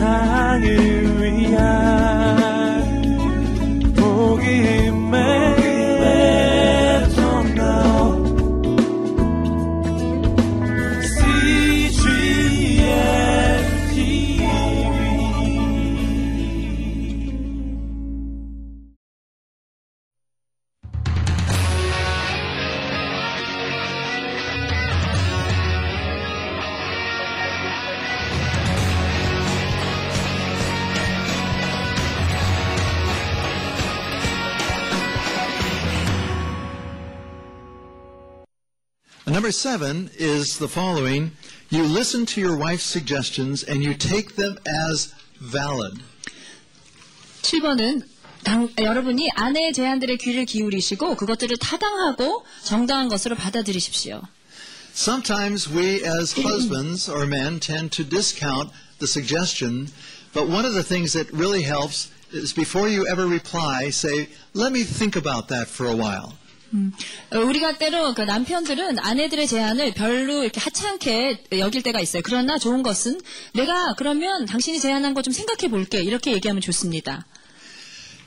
세상을 Number seven is the following. You listen to your wife's suggestions and you take them as valid. 7번은 당- 여러분이 아내의 제안들의 귀를 기울이시고 그것들을 타당하고 정당한 것으로 받아들이십시오. Sometimes we as husbands or men tend to discount the suggestion, but one of the things that really helps is before you ever reply, say, let me think about that for a while. 어, 우리가 때로 그 남편들은 아내들의 제안을 별로 이렇게 하찮게 여길 때가 있어요. 그러나 좋은 것은 내가 그러면 당신이 제안한 거 좀 생각해 볼게. 이렇게 얘기하면 좋습니다.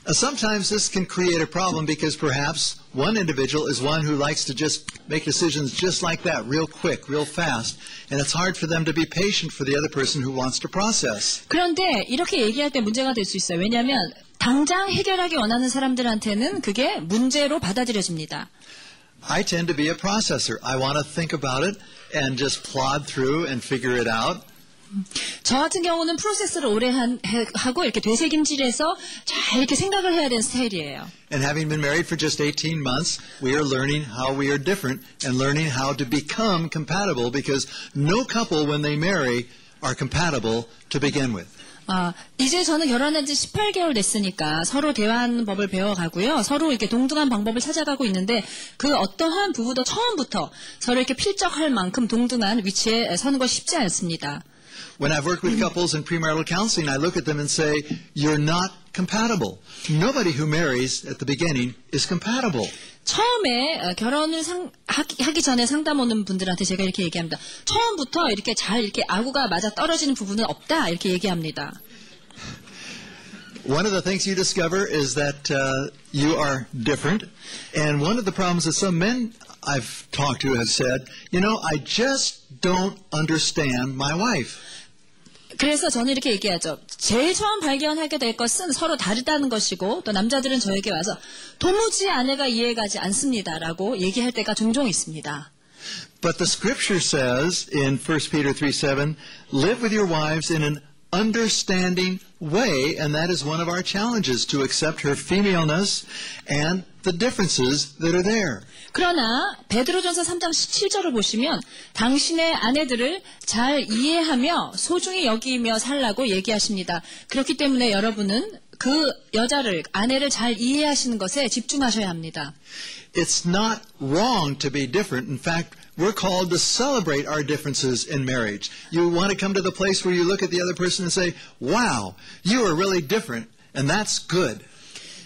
Uh, Sometimes this can create a problem because perhaps one individual is one who likes to just make decisions just like that, real quick, real fast, and it's hard for them to be patient for the other person who wants to process. 그런데 이렇게 얘기할 때 문제가 될 수 있어요. 왜냐하면 당장 해결하기 원하는 사람들한테는 그게 문제로 받아들여집니다. I tend to be a processor. I want to think about it and just plod through and figure it out. 저 같은 경우는 프로세스를 오래 한- 해- 하고 이렇게 되새김질해서 잘 이렇게 생각을 해야 되는 스타일이에요. And having been married for just 18 months, we are learning how we are different and learning how to become compatible because no couple, when they marry, are compatible to begin with. 아, 이제 저는 결혼한 지 18개월 됐으니까 서로 대화하는 법을 배워가고요. 서로 이렇게 동등한 방법을 찾아가고 있는데 그 어떠한 부부도 처음부터 서로 이렇게 필적할 만큼 동등한 위치에 서는 것이 쉽지 않습니다. When I've worked with couples in premarital counseling, I look at them and say, You're not compatible. Nobody who marries at the beginning is compatible. 처음에 어, 결혼을 상- 하기, 하기 전에 상담 오는 분들한테 제가 이렇게 얘기합니다. 처음부터 이렇게 잘 이렇게 아구가 맞아 떨어지는 부분은 없다 이렇게 얘기합니다. One of the things you discover is that uh, you are different. And one of the problems that some men I've talked to have said, you know, I just don't understand my wife. 그래서 저는 이렇게 얘기하죠. 제일 처음 발견하게 될 것은 서로 다르다는 것이고 또 남자들은 저에게 와서 도무지 아내가 이해가지 않습니다라고 얘기할 때가 종종 있습니다. But the scripture says in 1 Peter 3 7, live with your wives in an understanding way, and that is one of our challenges to accept her femaleness and the differences that are there. 그러나 베드로전서 3장 17절을 보시면 당신의 아내들을 잘 이해하며 소중히 여기며 살라고 얘기하십니다. 그렇기 때문에 여러분은 그 여자를 아내를 잘 이해하시는 것에 집중하셔야 합니다. It's not wrong to be different. In fact, we're called to celebrate our differences in marriage. You want to come to the place where you look at the other person and say, wow, you are really different, and that's good.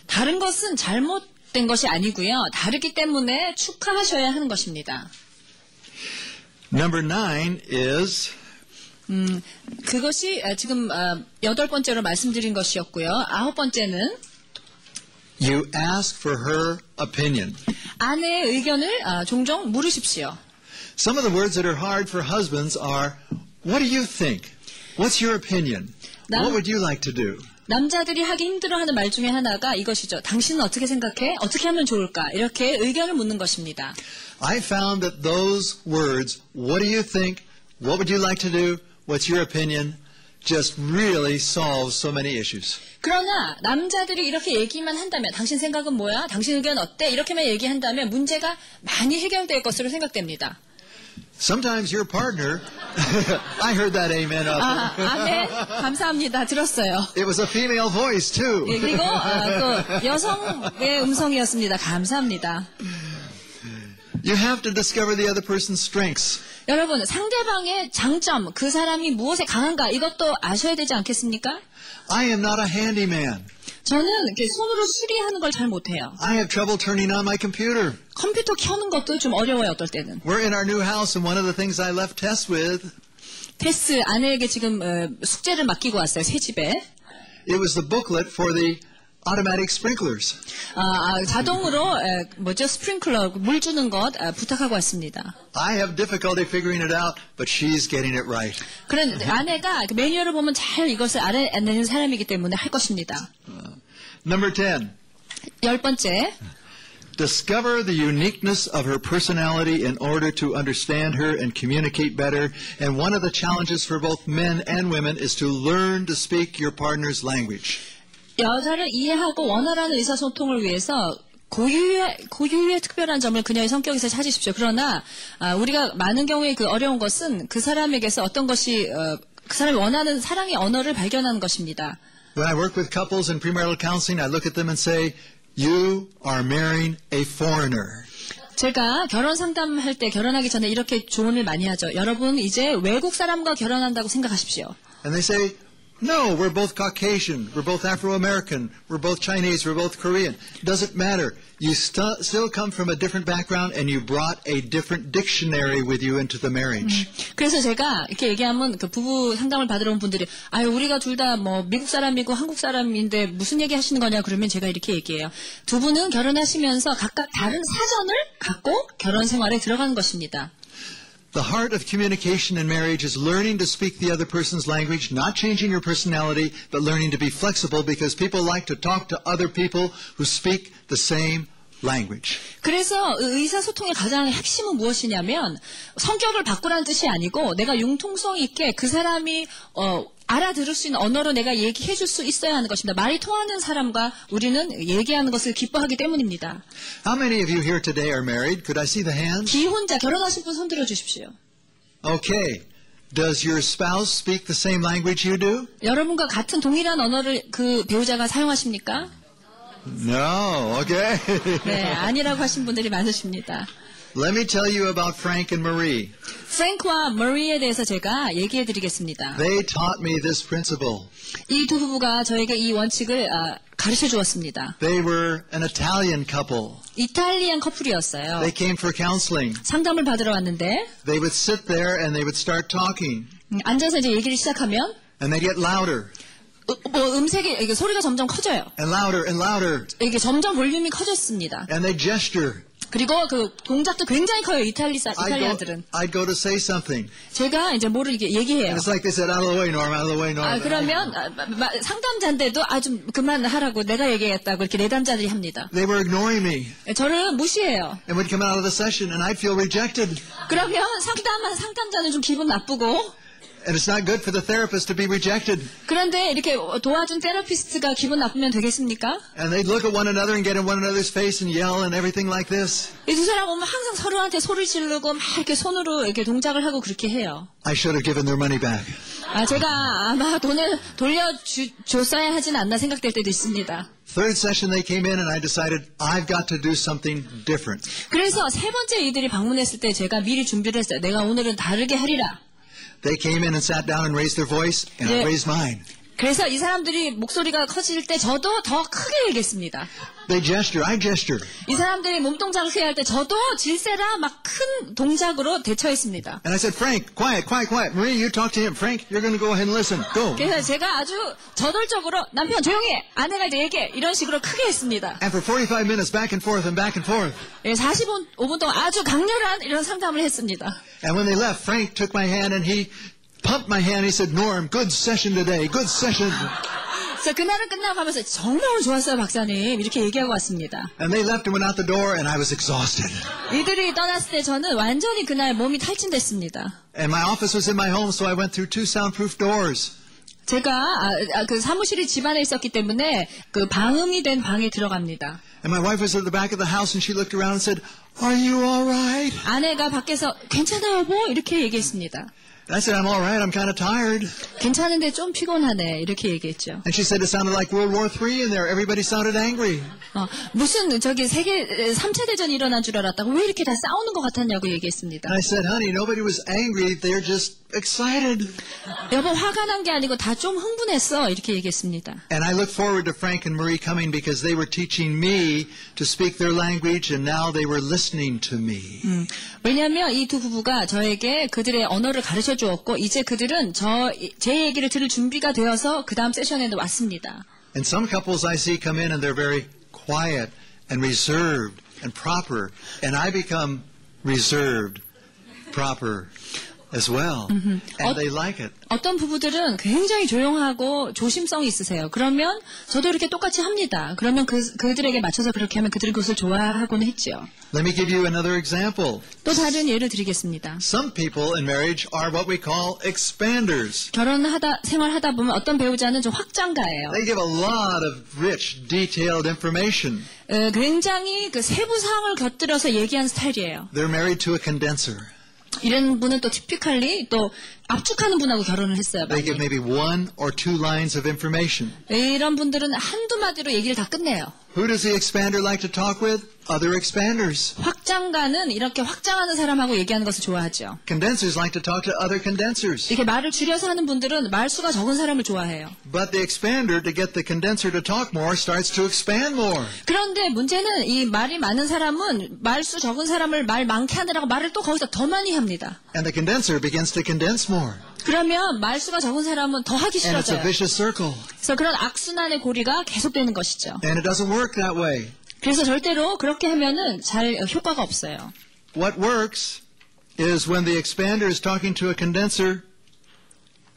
다른 것은 잘못 된 것이 아니고요. 다르기 때문에 축하하셔야 하는 것입니다. Number nine is 그것이 어, 지금 어, 여덟 번째로 말씀드린 것이었고요. 아홉 번째는 you ask for her opinion. 아내의 의견을 어, 종종 물으십시오. Some of the words that are hard for husbands are, what do you think? What's your opinion? 남- What would you like to do? 남자들이 하기 힘들어하는 말 중에 하나가 이것이죠. 당신은 어떻게 생각해? 어떻게 하면 좋을까? 이렇게 의견을 묻는 것입니다. I found that those words, what do you think? What would you like to do? What's your opinion? Just really solves so many issues. 그러나 남자들이 이렇게 얘기만 한다면 당신 생각은 뭐야? 당신 의견 어때? 이렇게만 얘기한다면 문제가 많이 해결될 것으로 생각됩니다. Sometimes your partner, I heard that amen. 아, 아멘. 감사합니다. 들었어요. It was a female voice too. 예, 그리고 아, 또 여성의 음성이었습니다. 감사합니다. You have to discover the other person's strengths. 여러분, 상대방의 장점, 그 사람이 무엇에 강한가 이것도 아셔야 되지 않겠습니까? I am not a handyman. 저는 이렇게 손으로 수리하는 걸 잘 못해요. I have trouble turning on my computer. 컴퓨터 켜는 것도 좀 어려워요, 어떨 때는. We're in our new house, and one of the things I left Tess with 테스 아내에게 지금 어, 숙제를 맡기고 왔어요. 새 집에. It was the booklet for the automatic sprinklers. 아, 아, 자동으로 에, 뭐죠 스프링클러 물 주는 것 아, 부탁하고 왔습니다. I have difficulty figuring it out, but she's getting it right. 그런 아내가 그 매뉴얼을 보면 잘 이것을 알아내는 사람이기 때문에 할 것입니다. Number 10. 열 번째, Discover the uniqueness of her personality in order to understand her and communicate better. And one of the challenges for both men and women is to learn to speak your partner's language. 여자를 이해하고 원활한 의사소통을 위해서 고유의, 고유의 특별한 점을 그녀의 성격에서 찾으십시오. 그러나 아, 우리가 많은 경우에 그 어려운 것은 그 사람에게서 어떤 것이 어, 그 사람이 원하는 사랑의 언어를 발견하는 것입니다. When I work with couples in premarital counseling, I look at them and say, You are marrying a foreigner. 제가 결혼 상담할 때 결혼하기 전에 이렇게 조언을 많이 하죠. 여러분 이제 외국 사람과 결혼한다고 생각하십시오. And they say, No, we're both Caucasian, we're both Afro American, we're both Chinese, we're both Korean. Doesn't matter. You st- still come from a different background and you brought a different dictionary with you into the marriage. 그래서 제가 이렇게 얘기하면 그 부부 상담을 받으러 온 분들이 아유 우리가 둘 다 뭐 미국 사람이고 한국 사람인데 무슨 얘기 하시는 거냐 그러면 제가 이렇게 얘기해요. 두 분은 결혼하시면서 각각 다른 사전을 갖고 결혼 생활에 들어가는 것입니다. The heart of communication in marriage is learning to speak the other person's language, not changing your personality, but learning to be flexible because people like to talk to other people who speak the same language. 그래서 의사소통의 가장 핵심은 무엇이냐면 성격을 바꾸라는 뜻이 아니고 내가 융통성 있게 그 사람이 어, 알아들을 수 있는 언어로 내가 얘기해 줄 수 있어야 하는 것입니다. 말이 통하는 사람과 우리는 얘기하는 것을 기뻐하기 때문입니다. How many of you here today are married? Could I see the hands? 기혼자 결혼하신 분 손들어 주십시오. Okay. Does your spouse speak the same language you do? 여러분과 같은 동일한 언어를 그 배우자가 사용하십니까? No. Okay. 네, 아니라고 하신 분들이 많으십니다. Let me tell you about Frank and Marie. 프랭크와 머리에 대해서 제가 얘기해 드리겠습니다. They taught me this principle. 이 두 부부가 저에게 이 원칙을 아, 가르쳐 주었습니다. They were an Italian couple. 이탈리안 커플이었어요. They came for counseling. 상담을 받으러 왔는데 They would sit there and they would start talking. 음, 앉아서 이제 얘기를 시작하면 And they'd get louder 어, 뭐 음색이 이게 소리가 점점 커져요. and louder and louder. 이게 점점 볼륨이 커졌습니다. And they gesture. 그리고 그 동작도 굉장히 커요. 이탈리 사, I'd go, 이탈리아들은 I'd go to say something. 제가 이제 뭐를 이게 얘기해요. And it's like they said, out of the way, Norm, out of the way, Norm. 아, 그러면 아, 마- 마- 상담자인데도 아 좀 그만하라고 내가 얘기했다고 이렇게 내담자들이 합니다. They were ignoring me 저를 무시해요. and would come out of the session and I'd feel rejected. 그러면 상담한 상담자는 좀 기분 나쁘고 And it's not good for the therapist to be rejected. 그런데 이렇게 도와준 테라피스트가 기분 나쁘면 되겠습니까? And they'd look at one another and get in one another's face and yell and everything like this. 이 두 사람 오면 항상 서로한테 소리 지르고 막 이렇게 손으로 이렇게 동작을 하고 그렇게 해요. I should have given their money back. 아, 제가 아마 돈을 돌려줬어야 하진 않나 생각될 때도 있습니다. Third session they came in and I decided I've got to do something different. 그래서 세 번째 이들이 방문했을 때 제가 미리 준비를 했어요. 내가 오늘은 다르게 하리라. They came in and sat down and raised their voice and I Yeah. raised mine. 그래서 이 사람들이 목소리가 커질 때 저도 더 크게 얘기했습니다. They gesture, I gesture. 이 사람들이 몸동작을 해야 할때 저도 질세라 막 큰 동작으로 대처했습니다. And I said, Frank, quiet, quiet, quiet. Marie, you talk to him. Frank, you're going to go ahead and listen. Go. 그래서 제가 아주 저돌적으로 남편 조용히 해! 아내가 이제 얘기해! 이런 식으로 크게 했습니다. And for 45 minutes, back and forth and back and forth. 45분 동안 아주 강렬한 이런 상담을 했습니다. And when they left, Frank took my hand and he pumped my hand. He said, Norm, good session today. Good session. 그래서 그날은 끝나고 가면서 정말 오늘 좋았어요 박사님 이렇게 얘기하고 왔습니다. And they left and went out the door and I was exhausted. 이들이 떠났을 때 저는 완전히 그날 몸이 탈진됐습니다. And my office was in my home, so I went through two soundproof doors. 제가 아, 아, 그 사무실이 집안에 있었기 때문에 그 방음이 된 방에 들어갑니다. And my wife was at the back of the house and she looked around and said, Are you all right? 아내가 밖에서 괜찮아요 여보 이렇게 얘기했습니다. And I said, I'm all right. I'm kind of tired. 괜찮은데 좀 피곤하네 이렇게 얘기했죠. And she said it sounded like World War III in there. Everybody sounded angry. 어, 무슨 저기 세계 3차 대전이 일어난 줄 알았다고 왜 이렇게 다 싸우는 것 같았냐고 얘기했습니다. And I said, honey, nobody was angry. They're just excited. 여보 화가 난 게 아니고 다 좀 흥분했어 이렇게 얘기했습니다. And I look forward to Frank and Marie coming because they were teaching me to speak their language and now they were listening to me. 왜냐하면 이 두 부부가 저에게 그들의 언어를 가르쳐 주었고 이제 그들은 저 제 얘기를 들을 준비가 되어서 그 다음 세션에 왔습니다. And some couples I see come in and they're very quiet and reserved and proper. And I become reserved, proper as well. And they like it. 어떤 부부들은 굉장히 조용하고 조심성이 있으세요. 그러면 저도 이렇게 똑같이 합니다. 그러면 그, 그들에게 맞춰서 그렇게 하면 그들이 그것을 좋아하고는 했죠. Let me give you another example. 또 다른 예를 드리겠습니다. Some people in marriage are what we call expanders. 결혼하다 생활하다 보면 어떤 배우자는 좀 확장가예요. They give a lot of rich, detailed information. 어, 굉장히 그 세부 사항을 곁들여서 얘기하는 스타일이에요. They're married to a condenser. 이런 분은 또 티피컬리 또 압축하는 분하고 결혼을 했어요. They give maybe one or two lines of information. 이런 분들은 한두 마디로 얘기를 다 끝내요. Who does the expander like to talk with? Other expanders. 확장가는 이렇게 확장하는 사람하고 얘기하는 것을 좋아하죠. Condensers like to talk to other condensers. 이렇게 말을 줄여서 하는 분들은 말수가 적은 사람을 좋아해요. But the expander, to get the condenser to talk more, starts to expand more. 그런데 문제는 이 말이 많은 사람은 말수 적은 사람을 말 많게 하느라고 말을 또 거기서 더 많이 합니다. And the condenser begins to condense more. 그러면 말수가 적은 사람은 더 하기 And it's a 싫어져요. vicious circle. 그래서 그런 악순환의 고리가 계속되는 것이죠. And it doesn't work that way. 그래서 절대로 그렇게 하면은 잘 효과가 없어요. What works is when the expander is talking to a condenser,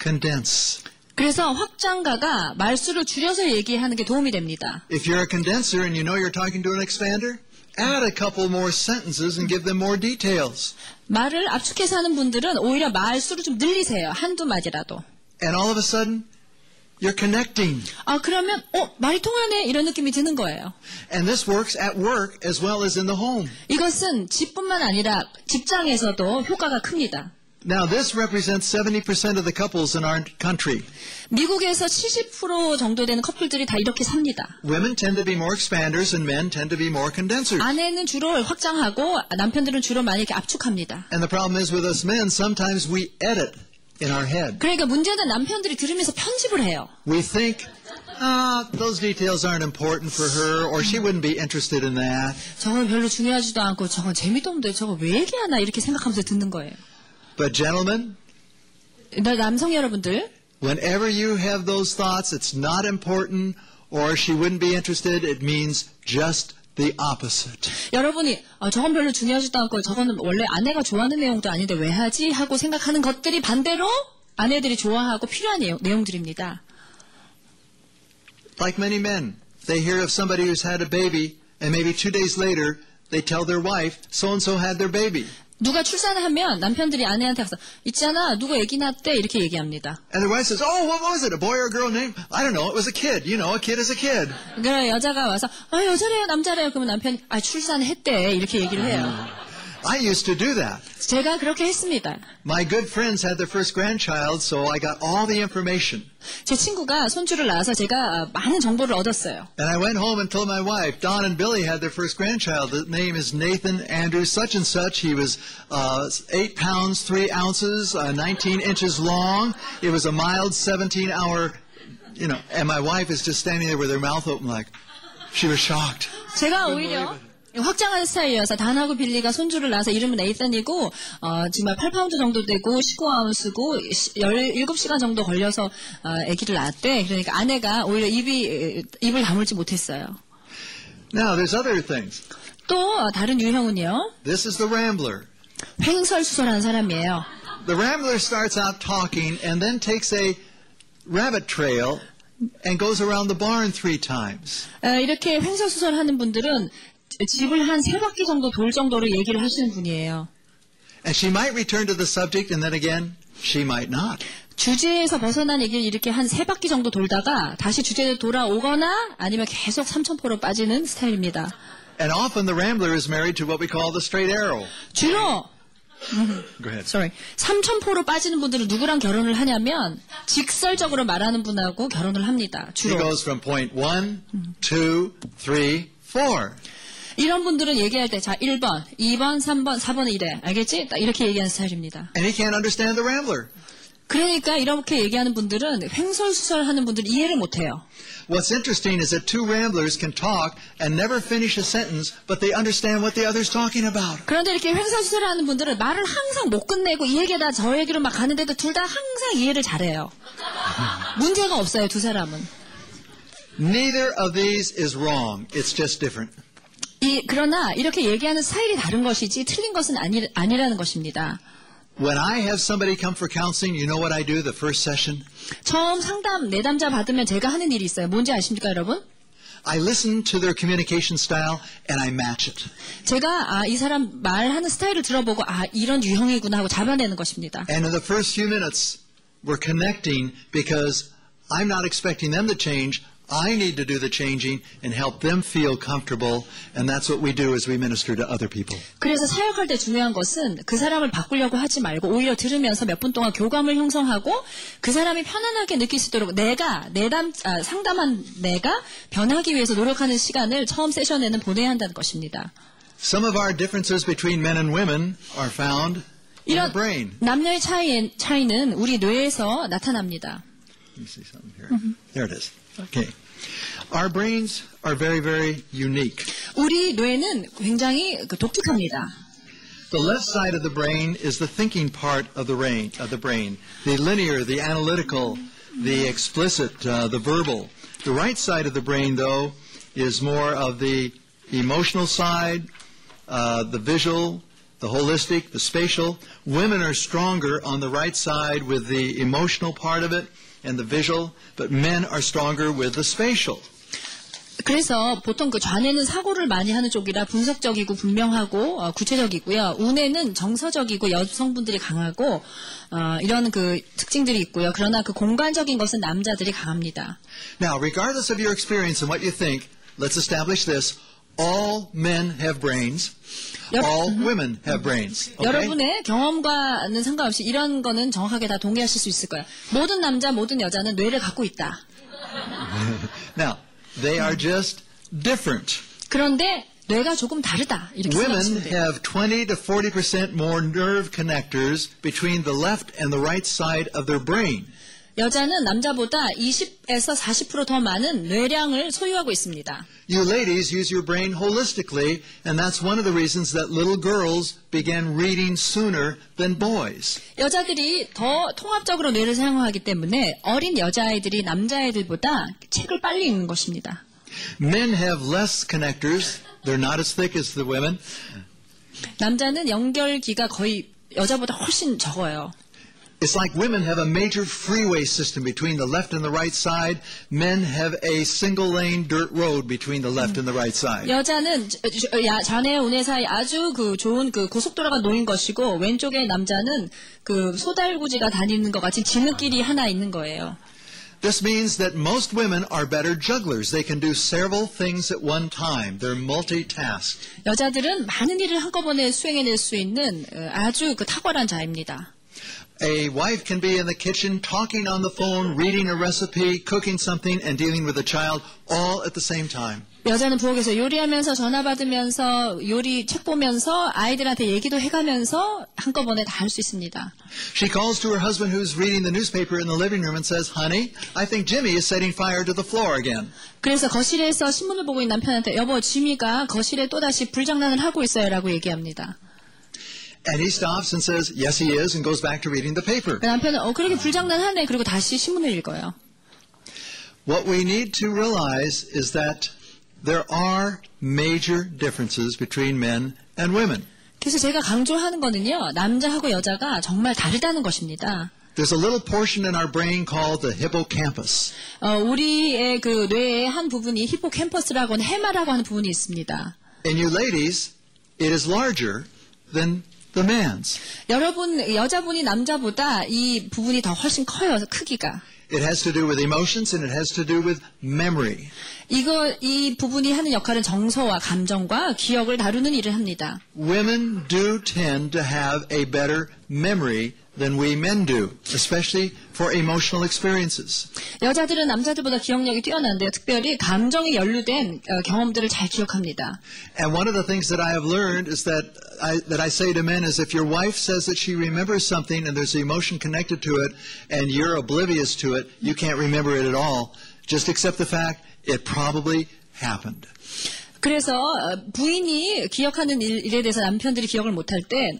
condense. 그래서 확장가가 말수를 줄여서 얘기하는 게 도움이 됩니다. If you're a condenser and you know you're talking to an expander, add a couple more sentences and give them more details. 말을 압축해서 하는 분들은 오히려 말 수를 좀 늘리세요. 한두 마디라도. And all of a sudden, you're connecting. 아, 그러면, 어, 말이 통하네. 이런 느낌이 드는 거예요. And this works at work as well as in the home. 이것은 집뿐만 아니라 직장에서도 효과가 큽니다. Now, this represents 70% of the couples in our country. 미국에서 70% 정도 되는 커플들이 다 이렇게 삽니다. Women tend to be more expanders and men tend to be more condensers. 아내는 주로 확장하고 남편들은 주로 많이 이렇게 압축합니다. And the problem is with us men, sometimes we edit in our head. 그러니까 문제는 남편들이 들으면서 편집을 해요. We think, ah, those details aren't important for her, or she wouldn't be interested in that. 저건 별로 중요하지도 않고 저건 재미도 없는데 저거 왜 얘기하나 이렇게 생각하면서 듣는 거예요. But gentlemen, 나- 남성 여러분들 whenever you have those thoughts, it's not important, or she wouldn't be interested, it means just the opposite. 여러분이 어, 저건 별로 중요하지도 않고 저거는 원래 아내가 좋아하는 내용도 아닌데 왜 하지 하고 생각하는 것들이 반대로 아내들이 좋아하고 필요한 내용, 내용들입니다. Like many men, they hear of somebody who's had a baby, and maybe two days later, they tell their wife, so and so had their baby. 누가 출산을 하면 남편들이 아내한테 가서 있잖아 누구 애기 낳대 이렇게 얘기합니다. And their wife says, oh, what was it? A boy or a girl name? I don't know. It was a kid. You know, a kid is a kid. 그러니까 여자가 와서 아 여자래요 남자래요 그러면 남편이 아 출산했대 이렇게 얘기를 해요. I used to do that. 제가 그렇게 했습니다. My good friends had their first grandchild, so I got all the information. 제 친구가 손주를 낳아서 제가 많은 정보를 얻었어요. And I went home and told my wife, Don and Billy had their first grandchild. The name is Nathan Andrew such and such. He was uh, 8 pounds 3 ounces, uh, 19 inches long. It was a mild 17 hour, you know, and my wife is just standing there with her mouth open like, she was shocked. 제가 오히려 확장하는 스타일이어서 단하고 빌리가 손주를 낳아서 이름은 네이선이고 어, 정말 8파운드 정도 되고 19아운스고 17시간 정도 걸려서 어, 아기를 낳았대. 그러니까 아내가 오히려 입이 입을 다물지 못했어요. Now, there's other things. 또 어, 다른 유형은요. This is the Rambler. 횡설수설하는 사람이에요. The Rambler starts out talking and then takes a rabbit trail and goes around the barn three times. 어, 이렇게 횡설수설하는 분들은 집을 한 세 바퀴 정도 돌 정도로 얘기를 하시는 분이에요. And she might return to the subject and then again, she might not. 주제에서 벗어난 얘기를 이렇게 한 세 바퀴 정도 돌다가 다시 주제로 돌아오거나 아니면 계속 삼천포로 빠지는 스타일입니다. And often the Rambler is married to what we call the straight arrow. 주로 Go ahead. sorry 삼천포로 빠지는 분들은 누구랑 결혼을 하냐면 직설적으로 말하는 분하고 결혼을 합니다. He 주로 goes from point one, two, three, four. 이런 분들은 얘기할 때, 자, 1번, 2번, 3번, 4번은 이래. 알겠지? 딱 이렇게 얘기하는 스타일입니다. And he can't understand the rambler. 그러니까 이렇게 얘기하는 분들은 횡설수설 하는 분들은 이해를 못해요. What's interesting is that two ramblers can talk and never finish a sentence, but they understand what the other's talking about. 그런데 이렇게 횡설수설 하는 분들은 말을 항상 못 끝내고 이 얘기다 저 얘기로 막 가는데도 둘 다 항상 이해를 잘해요. 문제가 없어요, 두 사람은. Neither of these is wrong. It's just different. 이, 그러나 이렇게 얘기하는 스타일이 다른 것이지 틀린 것은 아니, 아니라는 것입니다. When I have somebody come for counseling, you know what I do the first session? 처음 상담, 내담자 받으면 제가 하는 일이 있어요. 뭔지 아십니까, 여러분? I listen to their communication style and I match it. 제가 아, 이 사람 말하는 스타일을 들어보고 아, 이런 유형이구나 하고 잡아내는 것입니다. And in the first few minutes, we're connecting because I'm not expecting them to change. I need to do the changing and help them feel comfortable. And that's what we do as we minister to other people. 그래서 사역할 때 중요한 것은 그 사람을 바꾸려고 하지 말고 오히려 들으면서 몇 분 동안 교감을 형성하고 그 사람이 편안하게 느낄 수 있도록 내가 내담 아, 상담한 내가 변하기 위해서 노력하는 시간을 처음 세션에는 보내야 한다는 것입니다. Some of our differences between men and women are found in the 이런 brain. 남녀의 차이, 차이는 우리 뇌에서 나타납니다. Let me see something here. There it is. Okay. Our brains are very, very unique. 우리 뇌는 굉장히 그 독특합니다. The left side of the brain is the thinking part of the brain, of the brain, the linear, the analytical, the explicit, uh, the verbal. The right side of the brain, though, is more of the emotional side, uh, the visual, the holistic, the spatial. Women are stronger on the right side with the emotional part of it And the visual, but men are stronger with the spatial. 그래서 보통 그 좌뇌는 사고를 많이 하는 쪽이라 분석적이고 분명하고 어, 구체적이고요. 우뇌는 정서적이고 여성분들이 강하고 어, 이런 그 특징들이 있고요. 그러나 그 공간적인 것은 남자들이 강합니다. Now, regardless of your experience and what you think, let's establish this. All men have brains. All women have brains. Okay? 여러분의 경험과는 상관없이 이런 거는 정확하게 다 동의하실 수 있을 거예요. 모든 남자, 모든 여자는 뇌를 갖고 있다. Now, they are just different. 그런데 뇌가 조금 다르다. 이렇게 Women 생각하시면 돼요. have 20 to 40% more nerve connectors between the left and the right side of their brain. 여자는 남자보다 20에서 40%더 많은 뇌량을 소유하고 있습니다. You ladies use your brain holistically, and that's one of the reasons that little girls began reading sooner than boys. 여자들이 더 통합적으로 뇌를 사용하기 때문에 어린 여자아이들이 남자아이들보다 책을 빨리 읽는 것입니다. Men have less connectors. They're not as thick as the women. 남자는 연결기가 거의 여자보다 훨씬 적어요. It's like women have a major freeway system between the left and the right side. Men have a single lane dirt road between the left and the right side. 여자는 저- 저- 야- 자네 운해 사이 아주 그 좋은 그 고속도로가 놓인 것이고 왼쪽에 남자는 그 소달구지가 다니는 것 같이 지름길이 하나 있는 거예요. This means that most women are better jugglers. They can do several things at one time. They're multitasked. 여자들은 많은 일을 한꺼번에 수행해낼 수 있는 어, 아주 그 탁월한 자입니다. A wife can be in the kitchen talking on the phone, reading a recipe, cooking something, and dealing with a child all at the same time. 여자는 부엌에서 요리하면서 전화 받으면서 요리 책 보면서 아이들한테 얘기도 해가면서 한꺼번에 다 할 수 있습니다. She calls to her husband who's reading the newspaper in the living room and says, Honey, I think Jimmy is setting fire to the floor again. 그래서 거실에서 신문을 보고 있는 남편한테 여보 지미가 거실에 또다시 불장난을 하고 있어요라고 얘기합니다. And he stops and says, Yes, he is, and goes back to reading the paper. 그 남편은 어 그렇게 불장난하네 그리고 다시 신문을 읽어요. What we need to realize is that there are major differences between men and women. 그래서 제가 강조하는 거는요 남자하고 여자가 정말 다르다는 것입니다. There's a little portion in our brain called the hippocampus. 어, 우리의 그 뇌의 한 부분이 히포캠퍼스라고 하는 해마라고 하는 부분이 있습니다. In you ladies, it is larger than the man's. 여러분 여자분이 남자보다 이 부분이 더 훨씬 커요 크기가. It has to do with emotions and it has to do with memory. 이거 이 부분이 하는 역할은 정서와 감정과 기억을 다루는 일을 합니다. Women do tend to have a better memory than we men do, especially for emotional experiences. 여자들은 남자들보다 기억력이 뛰어난데요. 특별히 감정에 연루된 어, 경험들을 잘 기억합니다. And one of the things that I have learned is that I, that I say to men is if your wife says that she remembers something and there's emotion connected to it and you're oblivious to it, you can't remember it at all. Just accept the fact it probably happened. 그래서 어, 부인이 기억하는 일, 일에 대해서 남편들이 기억을 못할 때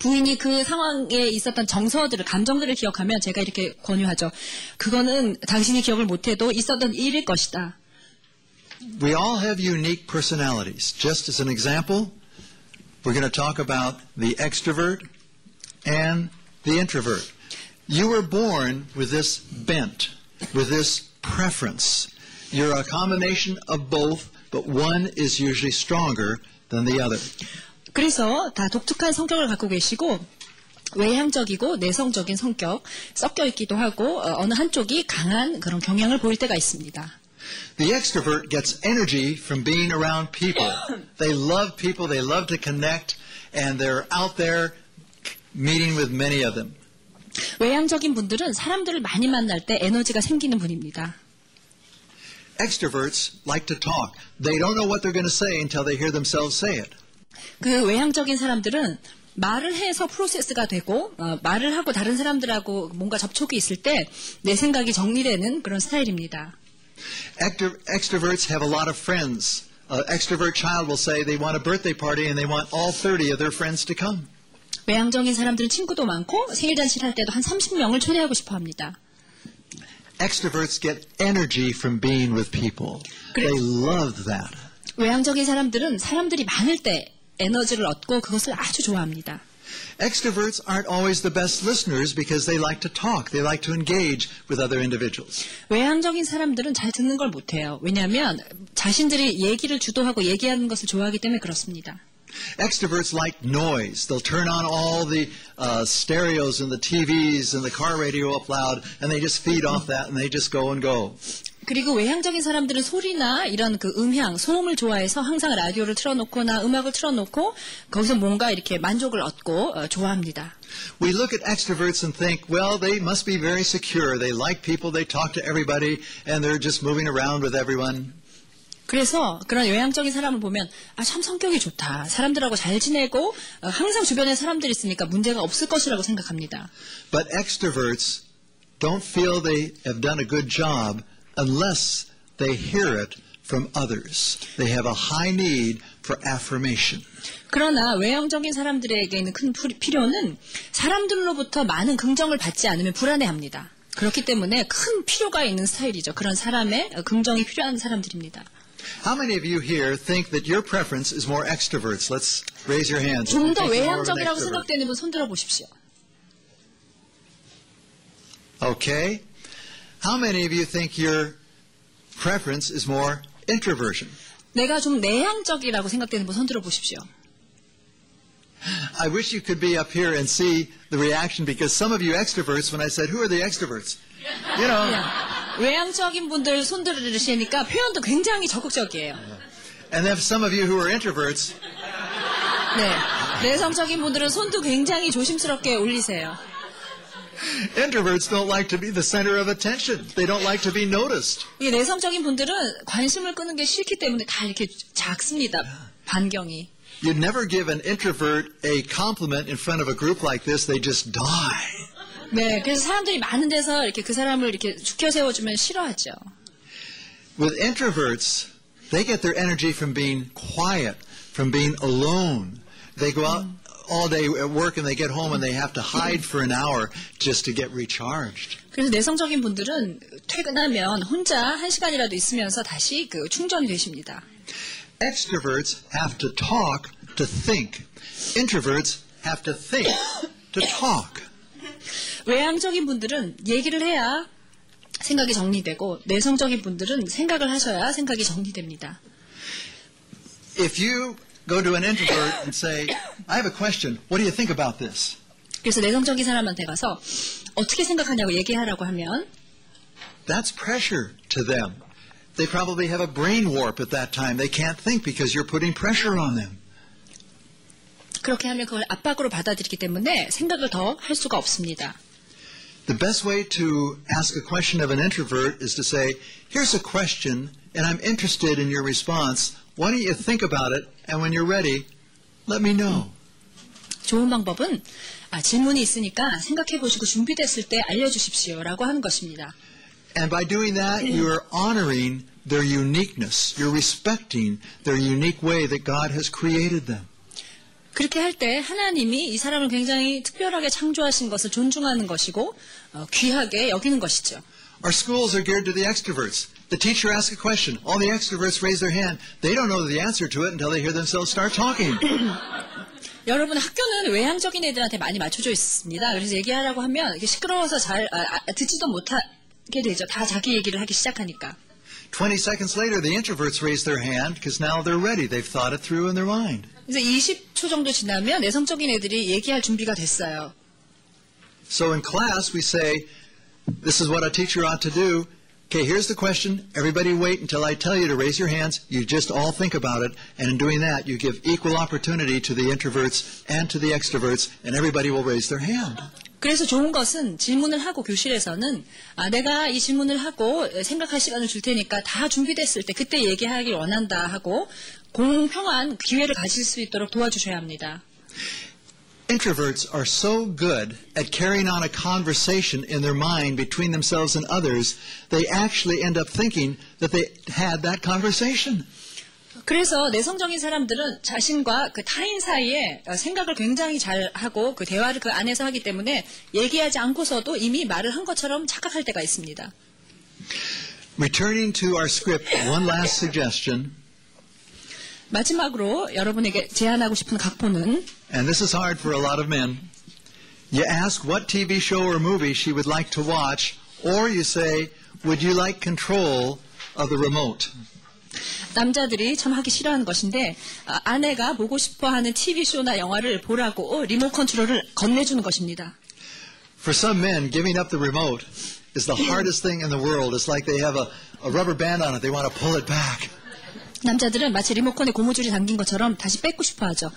부인이 그 상황에 있었던 정서들을 감정들을 기억하면 제가 이렇게 권유하죠. 그거는 당신이 기억을 못해도 있었던 일일 것이다. We all have unique personalities. Just as an example, we're going to talk about the extrovert and the introvert. You were born with this bent, with this preference. You're a combination of both, but one is usually stronger than the other. 그래서 다 독특한 성격을 갖고 계시고 외향적이고 내성적인 성격 섞여 있기도 하고 어, 어느 한쪽이 강한 그런 경향을 보일 때가 있습니다. The extrovert gets energy from being around people. They love people, they love to connect, and they're out there meeting with many of them. 외향적인 분들은 사람들을 많이 만날 때 에너지가 생기는 분입니다. Extroverts like to talk. They don't know what they're going to say until they hear themselves say it. 그 외향적인 사람들은 말을 해서 프로세스가 되고 어, 말을 하고 다른 사람들하고 뭔가 접촉이 있을 때 내 생각이 정리되는 그런 스타일입니다. Extro- extroverts have a lot of friends. An extrovert child will say they want a birthday party and they want all 30 of their friends to come. 외향적인 사람들은 친구도 많고 생일 잔치를 할 때도 한 30명을 초대하고 싶어 합니다. Extroverts get energy from being with people. They love that. 외향적인 사람들은 사람들이 많을 때 에너지를 얻고 그것을 아주 좋아합니다. Extroverts aren't always the best listeners because they like to talk. They like to engage with other individuals. 외향적인 사람들은 잘 듣는 걸 못해요. 왜냐하면 자신들이 얘기를 주도하고 얘기하는 것을 좋아하기 때문에 그렇습니다. Extroverts like noise. They'll turn on all the uh, stereos and the TVs and the car radio up loud, and they just feed off that and they just go and go. 그리고 외향적인 사람들은 소리나 이런 그 음향, 소음을 좋아해서 항상 라디오를 틀어놓거나 음악을 틀어놓고 거기서 뭔가 이렇게 만족을 얻고 어, 좋아합니다. We look at extroverts and think, well, they must be very secure. They like people, they talk to everybody, and they're just moving around with everyone. 그래서 그런 외향적인 사람을 보면 아 참 성격이 좋다. 사람들하고 잘 지내고 어, 항상 주변에 사람들이 있으니까 문제가 없을 것이라고 생각합니다. But extroverts don't feel they have done a good job unless they hear it from others. They have a high need for affirmation. 그러나 외향적인 사람들에게 있는 큰 푸- 필요는 사람들로부터 많은 긍정을 받지 않으면 불안해합니다. 그렇기 때문에 큰 필요가 있는 스타일이죠. 그런 사람의 어, 긍정이 필요한 사람들입니다. How many of you here think that your preference is more extroverts? Let's raise your hands. 좀 더 외향적이라고. 생각되는 분 손들어 보십시오. Okay. How many of you think your preference is more introversion? 내가 좀 내향적이라고 생각되는 분 손들어 보십시오. I wish you could be up here and see the reaction because some of you extroverts, when I said, who are the extroverts? You know, 그냥 외향적인 분들 손들으시니까 표현도 굉장히 적극적이에요. and then some of you who are introverts, 네. 내성적인 분들은 손도 굉장히 조심스럽게 올리세요. introverts don't like to be the center of attention. They don't like to be noticed. 이 내성적인 분들은 관심을 끄는 게 싫기 때문에 다 이렇게 작습니다. 반경이. You'd never give an introvert a compliment in front of a group like this. They just die. 네, 그래서 사람들이 많은 데서 이렇게 그 사람을 이렇게 죽여 세워주면 싫어하죠. With introverts, they get their energy from being quiet, from being alone. They go out All day at work and they get home and they have to hide for an hour just to get recharged. 그래서 내성적인 분들은 퇴근하면 혼자 한 시간이라도 있으면서 다시 그 충전이 되십니다. Extroverts have to talk to think. Introverts have to think to talk. 외향적인 분들은 얘기를 해야 생각이 정리되고 내성적인 분들은 생각을 하셔야 생각이 정리됩니다. If you go to an introvert and say, I have a question, what do you think about this? 그래서 내성적인 사람한테 가서 어떻게 생각하냐고 얘기하라고 하면 That's pressure to them. They probably have a brain warp at that time. They can't think because you're putting pressure on them. 그렇게 하면 그걸 압박으로 받아들이기 때문에 생각을 더 할 수가 없습니다. The best way to ask a question of an introvert is to say, Here's a question, and I'm interested in your response. Why don't you think about it, and when you're ready, let me know. 좋은 방법은 아, 질문이 있으니까 생각해 보시고 준비됐을 때 알려주십시오라고 하는 것입니다. And by doing that, you are honoring their uniqueness. You're respecting their unique way that God has created them. 그렇게 할 때 하나님이 이 사람을 굉장히 특별하게 창조하신 것을 존중하는 것이고 어, 귀하게 여기는 것이죠. Our schools are geared to the extroverts. The teacher asks a question. All the extroverts raise their hand. They don't know the answer to it until they hear themselves start talking. 여러분 학교는 외향적인 애들한테 많이 맞춰져 있습니다. 그래서 얘기하라고 하면 시끄러워서 잘 아, 아, 듣지도 못하게 되죠. 다 자기 얘기를 하기 시작하니까. 20 seconds later, the introverts raise their hand because now they're ready. They've thought it through in their mind. 그래서 20초 정도 지나면 내성적인 애들이 얘기할 준비가 됐어요. So in class, we say, this is what a teacher ought to do. Okay, here's the question. Everybody wait until I tell you to raise your hands. You just all think about it. And in doing that, you give equal opportunity to the introverts and to the extroverts, and everybody will raise their hand. 그래서 좋은 것은 질문을 하고 교실에서는 아, 내가 이 질문을 하고 생각할 시간을 줄 테니까 다 준비됐을 때 그때 얘기하길 원한다 하고 공평한 기회를 가질 수 있도록 도와주셔야 합니다. Introverts are so good at carrying on a conversation in their mind between themselves and others, they actually end up thinking that they had that conversation. 그래서 내성적인 사람들은 자신과 그 타인 사이에 어, 생각을 굉장히 잘 하고 그 대화를 그 안에서 하기 때문에 얘기하지 않고서도 이미 말을 한 것처럼 착각할 때가 있습니다. Returning to our script, one last suggestion, 마지막으로 여러분에게 제안하고 싶은 각본은 and this is hard for a lot of men. You ask what TV show or movie she would like to watch, or you say, Would you like control of the remote? 남자들이 참 하기 싫어하는 것인데 아, 아내가 보고 싶어하는 TV쇼나 영화를 보라고 리모컨 컨트롤을 건네주는 것입니다. For some men, giving up the remote is the hardest thing in the world. It's like they have a, a rubber band on it, they want to pull it back. 남자들은 마치 리모컨에 고무줄이 담긴 것처럼 다시 뺏고 싶어 하죠.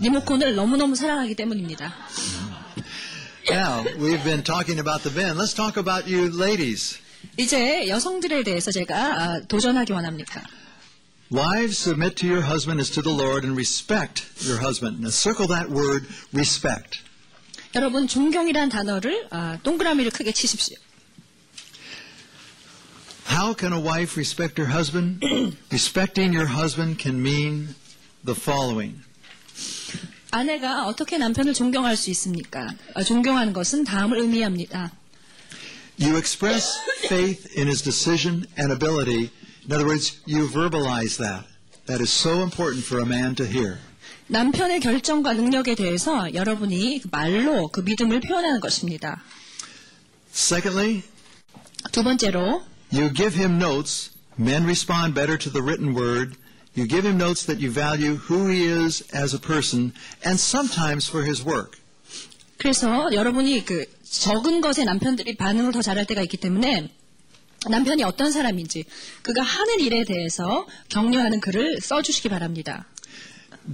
리모컨을 너무너무 사랑하기 때문입니다. Now, we've been talking about the men. Let's talk about you ladies. 이제 여성들에 대해서 제가 아, 도전하기 원합니다. Wives, submit to your husband as to the Lord and respect your husband. Now, circle that word, respect. 여러분 존경이란 단어를 아, 동그라미를 크게 치십시오. How can a wife respect her husband? Respecting your husband can mean the following. 아내가 어떻게 남편을 존경할 수 있습니까? 아, 존경하는 것은 다음을 의미합니다. You express faith in his decision and ability. In other words, you verbalize that. That is so important for a man to hear. 남편의 결정과 능력에 대해서 여러분이 그 말로 그 믿음을 표현하는 것입니다. Secondly, 두 번째로 you give him notes. Men respond better to the written word. You give him notes that you value who he is as a person and sometimes for his work. 그래서 여러분이 그 적은 것에 남편들이 반응을 더 잘할 때가 있기 때문에 남편이 어떤 사람인지 그가 하는 일에 대해서 격려하는 글을 써주시기 바랍니다.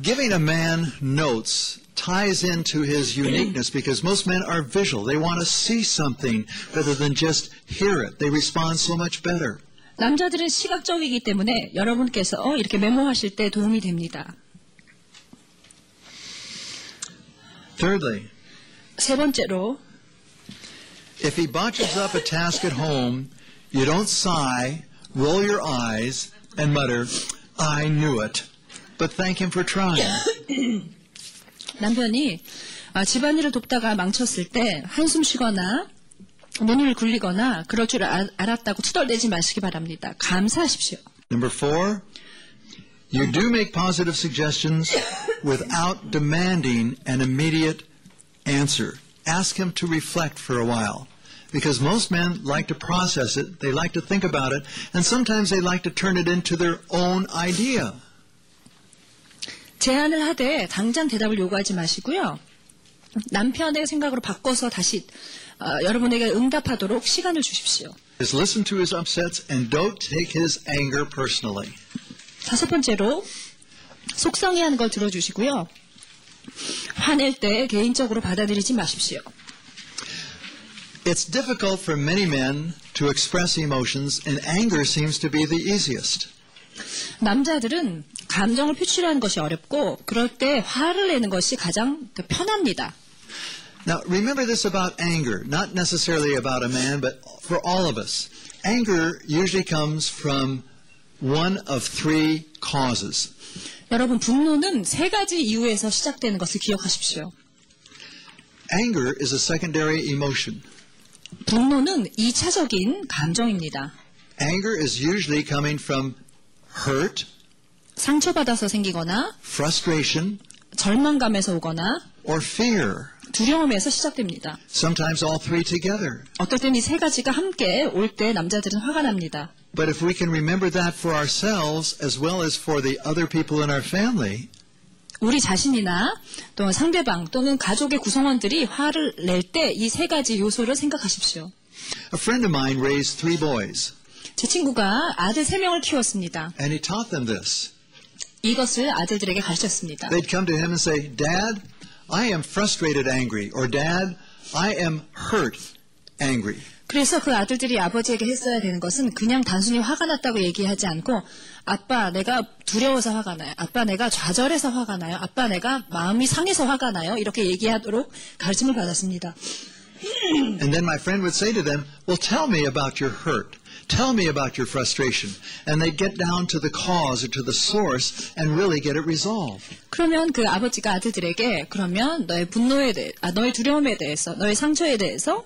Giving a man notes ties into his uniqueness because most men are visual. They want to see something rather than just hear it. They respond so much better. 남자들은 시각적이기 때문에 여러분께서 이렇게 메모하실 때 도움이 됩니다. Thirdly, 세 번째로 if he botches up a task at home, you don't sigh, roll your eyes, and mutter, I knew it, but thank him for trying. 남편이 아, 집안일을 돕다가 망쳤을 때 한숨 쉬거나 눈을 굴리거나 그럴 줄 알, 알았다고 투덜대지 마시기 바랍니다. 감사하십시오. Number four, you do make positive suggestions without demanding an immediate answer. Ask him to reflect for a while. Because most men like to process it, they like to think about it, and sometimes they like to turn it into their own idea. 제안을 하되 당장 대답을 요구하지 마시고요. 남편의 생각으로 바꿔서 다시 어, 여러분에게 응답하도록 시간을 주십시오. Is listen to his upsets and don't take his anger personally. 다섯 번째로 속상해하는 걸 들어주시고요. 화낼 때 개인적으로 받아들이지 마십시오. It's difficult for many men to express emotions, and anger seems to be the easiest. 남자들은 감정을 표출하는 것이 어렵고 그럴 때 화를 내는 것이 가장 그 편합니다. Now, remember this about anger, not necessarily about a man, but for all of us. Anger usually comes from one of three causes. 여러분 분노는 세 가지 이유에서 시작되는 것을 기억하십시오. Anger is a secondary emotion. 분노는 2차적인 감정입니다. Anger is usually coming from hurt, 상처받아서 생기거나 frustration, 절망감에서 오거나 or fear. 두려움에서 시작됩니다. Sometimes all three together. 어떨 땐이세 가지가 함께 올 때 남자들은 화가 납니다. But if we can remember that for ourselves as well as for the other people in our family, 우리 자신이나 또 상대방 또는 가족의 구성원들이 화를 낼 때 이 세 가지 요소를 생각하십시오. a friend of mine raised three boys, 제 친구가 아들 세 명을 키웠습니다. and he taught them this. 이것을 아들들에게 가르쳤습니다. They'd come to him and say, Dad, I am frustrated angry, or Dad, I am hurt angry. 그래서 그 아들들이 아버지에게 했어야 되는 것은 그냥 단순히 화가 났다고 얘기하지 않고 아빠 내가 두려워서 화가 나요. 아빠 내가 좌절해서 화가 나요. 아빠 내가 마음이 상해서 화가 나요. 이렇게 얘기하도록 가르침을 받았습니다. And then my friend would say to them, Well, tell me about your hurt. Tell me about your frustration. And they'd get down to the cause or to the source and really get it resolved. 그러면 그 아버지가 아들들에게 그러면 너의 분노에 대해, 아, 너의 두려움에 대해서, 너의 상처에 대해서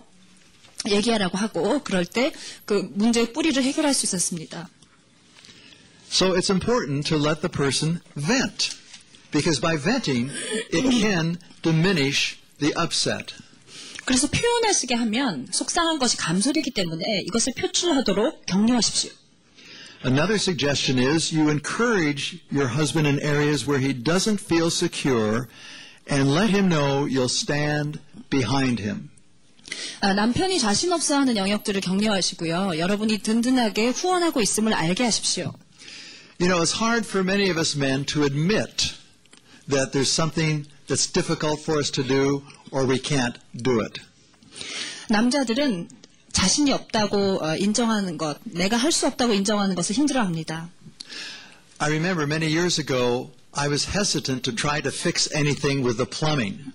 얘기하라고 하고 그럴 때 그 문제의 뿌리를 해결할 수 있었습니다. So it's important to let the person vent. Because by venting, it can diminish the upset. 그래서 표현하시게 하면 속상한 것이 감소되기 때문에 이것을 표출하도록 격려하십시오. Another suggestion is you encourage your husband in areas where he doesn't feel secure and let him know you'll stand behind him. 아, 남편이 자신 없어하는 영역들을 격려하시고요. 여러분이 든든하게 후원하고 있음을 알게 하십시오. You know, it's hard for many of us men to admit that there's something that's difficult for us to do or we can't do it. 남자들은 자신이 없다고 어, 인정하는 것, 내가 할 수 없다고 인정하는 것을 힘들어합니다. I remember many years ago, I was hesitant to try to fix anything with the plumbing.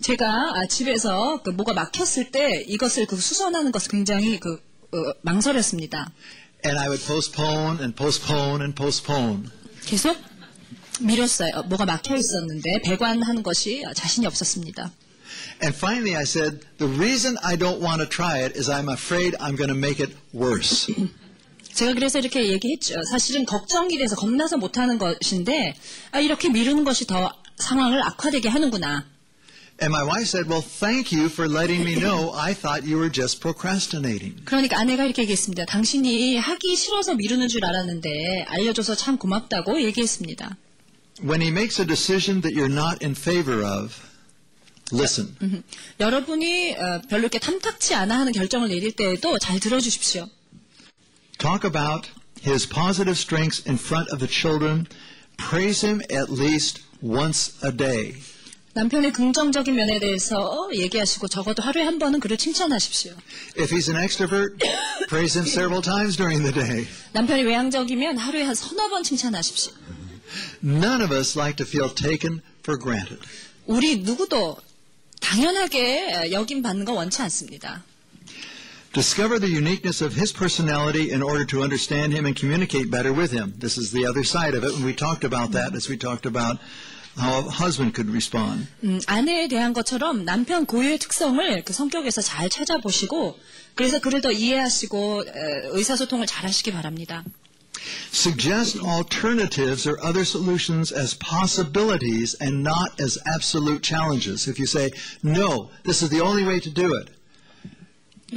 제가 아, 집에서 그 뭐가 막혔을 때 이것을 그 수선하는 것을 굉장히 그 어, 망설였습니다. And I would postpone and postpone and postpone. 계속 미뤘어요. 뭐가 막혀 있었는데 배관하는 것이 자신이 없었습니다. And finally, I said, the reason I don't want to try it is I'm afraid I'm going to make it worse. 제가 그래서 이렇게 얘기했죠. 사실은 걱정이 돼서 겁나서 못하는 것인데 아, 이렇게 미루는 것이 더 상황을 악화되게 하는구나. And my wife said, well, thank you for letting me know. I thought you were just procrastinating. 그러니까 아내가 이렇게 얘기했습니다. 당신이 하기 싫어서 미루는 줄 알았는데 알려줘서 참 고맙다고 얘기했습니다. When he makes a decision that you're not in favor of, listen. 여러분이 어, 별로 이렇게 탐탁치 않아 하는 결정을 내릴 때에도 잘 들어주십시오. Talk about his positive strengths in front of the children. Praise him at least once a day. 남편의 긍정적인 면에 대해서 얘기하시고 적어도 하루에 한 번은 그를 칭찬하십시오. If he's an extrovert, praise him several times during the day. 남편이 외향적이면 하루에 한 서너 번 칭찬하십시오. None of us like to feel taken for granted. 우리 누구도 당연하게 여김 받는 거 원치 않습니다. Discover the uniqueness of his personality in order to understand him and communicate better with him. This is the other side of it, and we talked about that as we talked about how a husband could respond. 음, 아내에 대한 것처럼 남편 고유의 특성을 그 성격에서 잘 찾아보시고 그래서 그를 더 이해하시고 에, 의사소통을 잘 하시기 바랍니다. Suggest alternatives or other solutions as possibilities and not as absolute challenges. If you say, no, this is the only way to do it,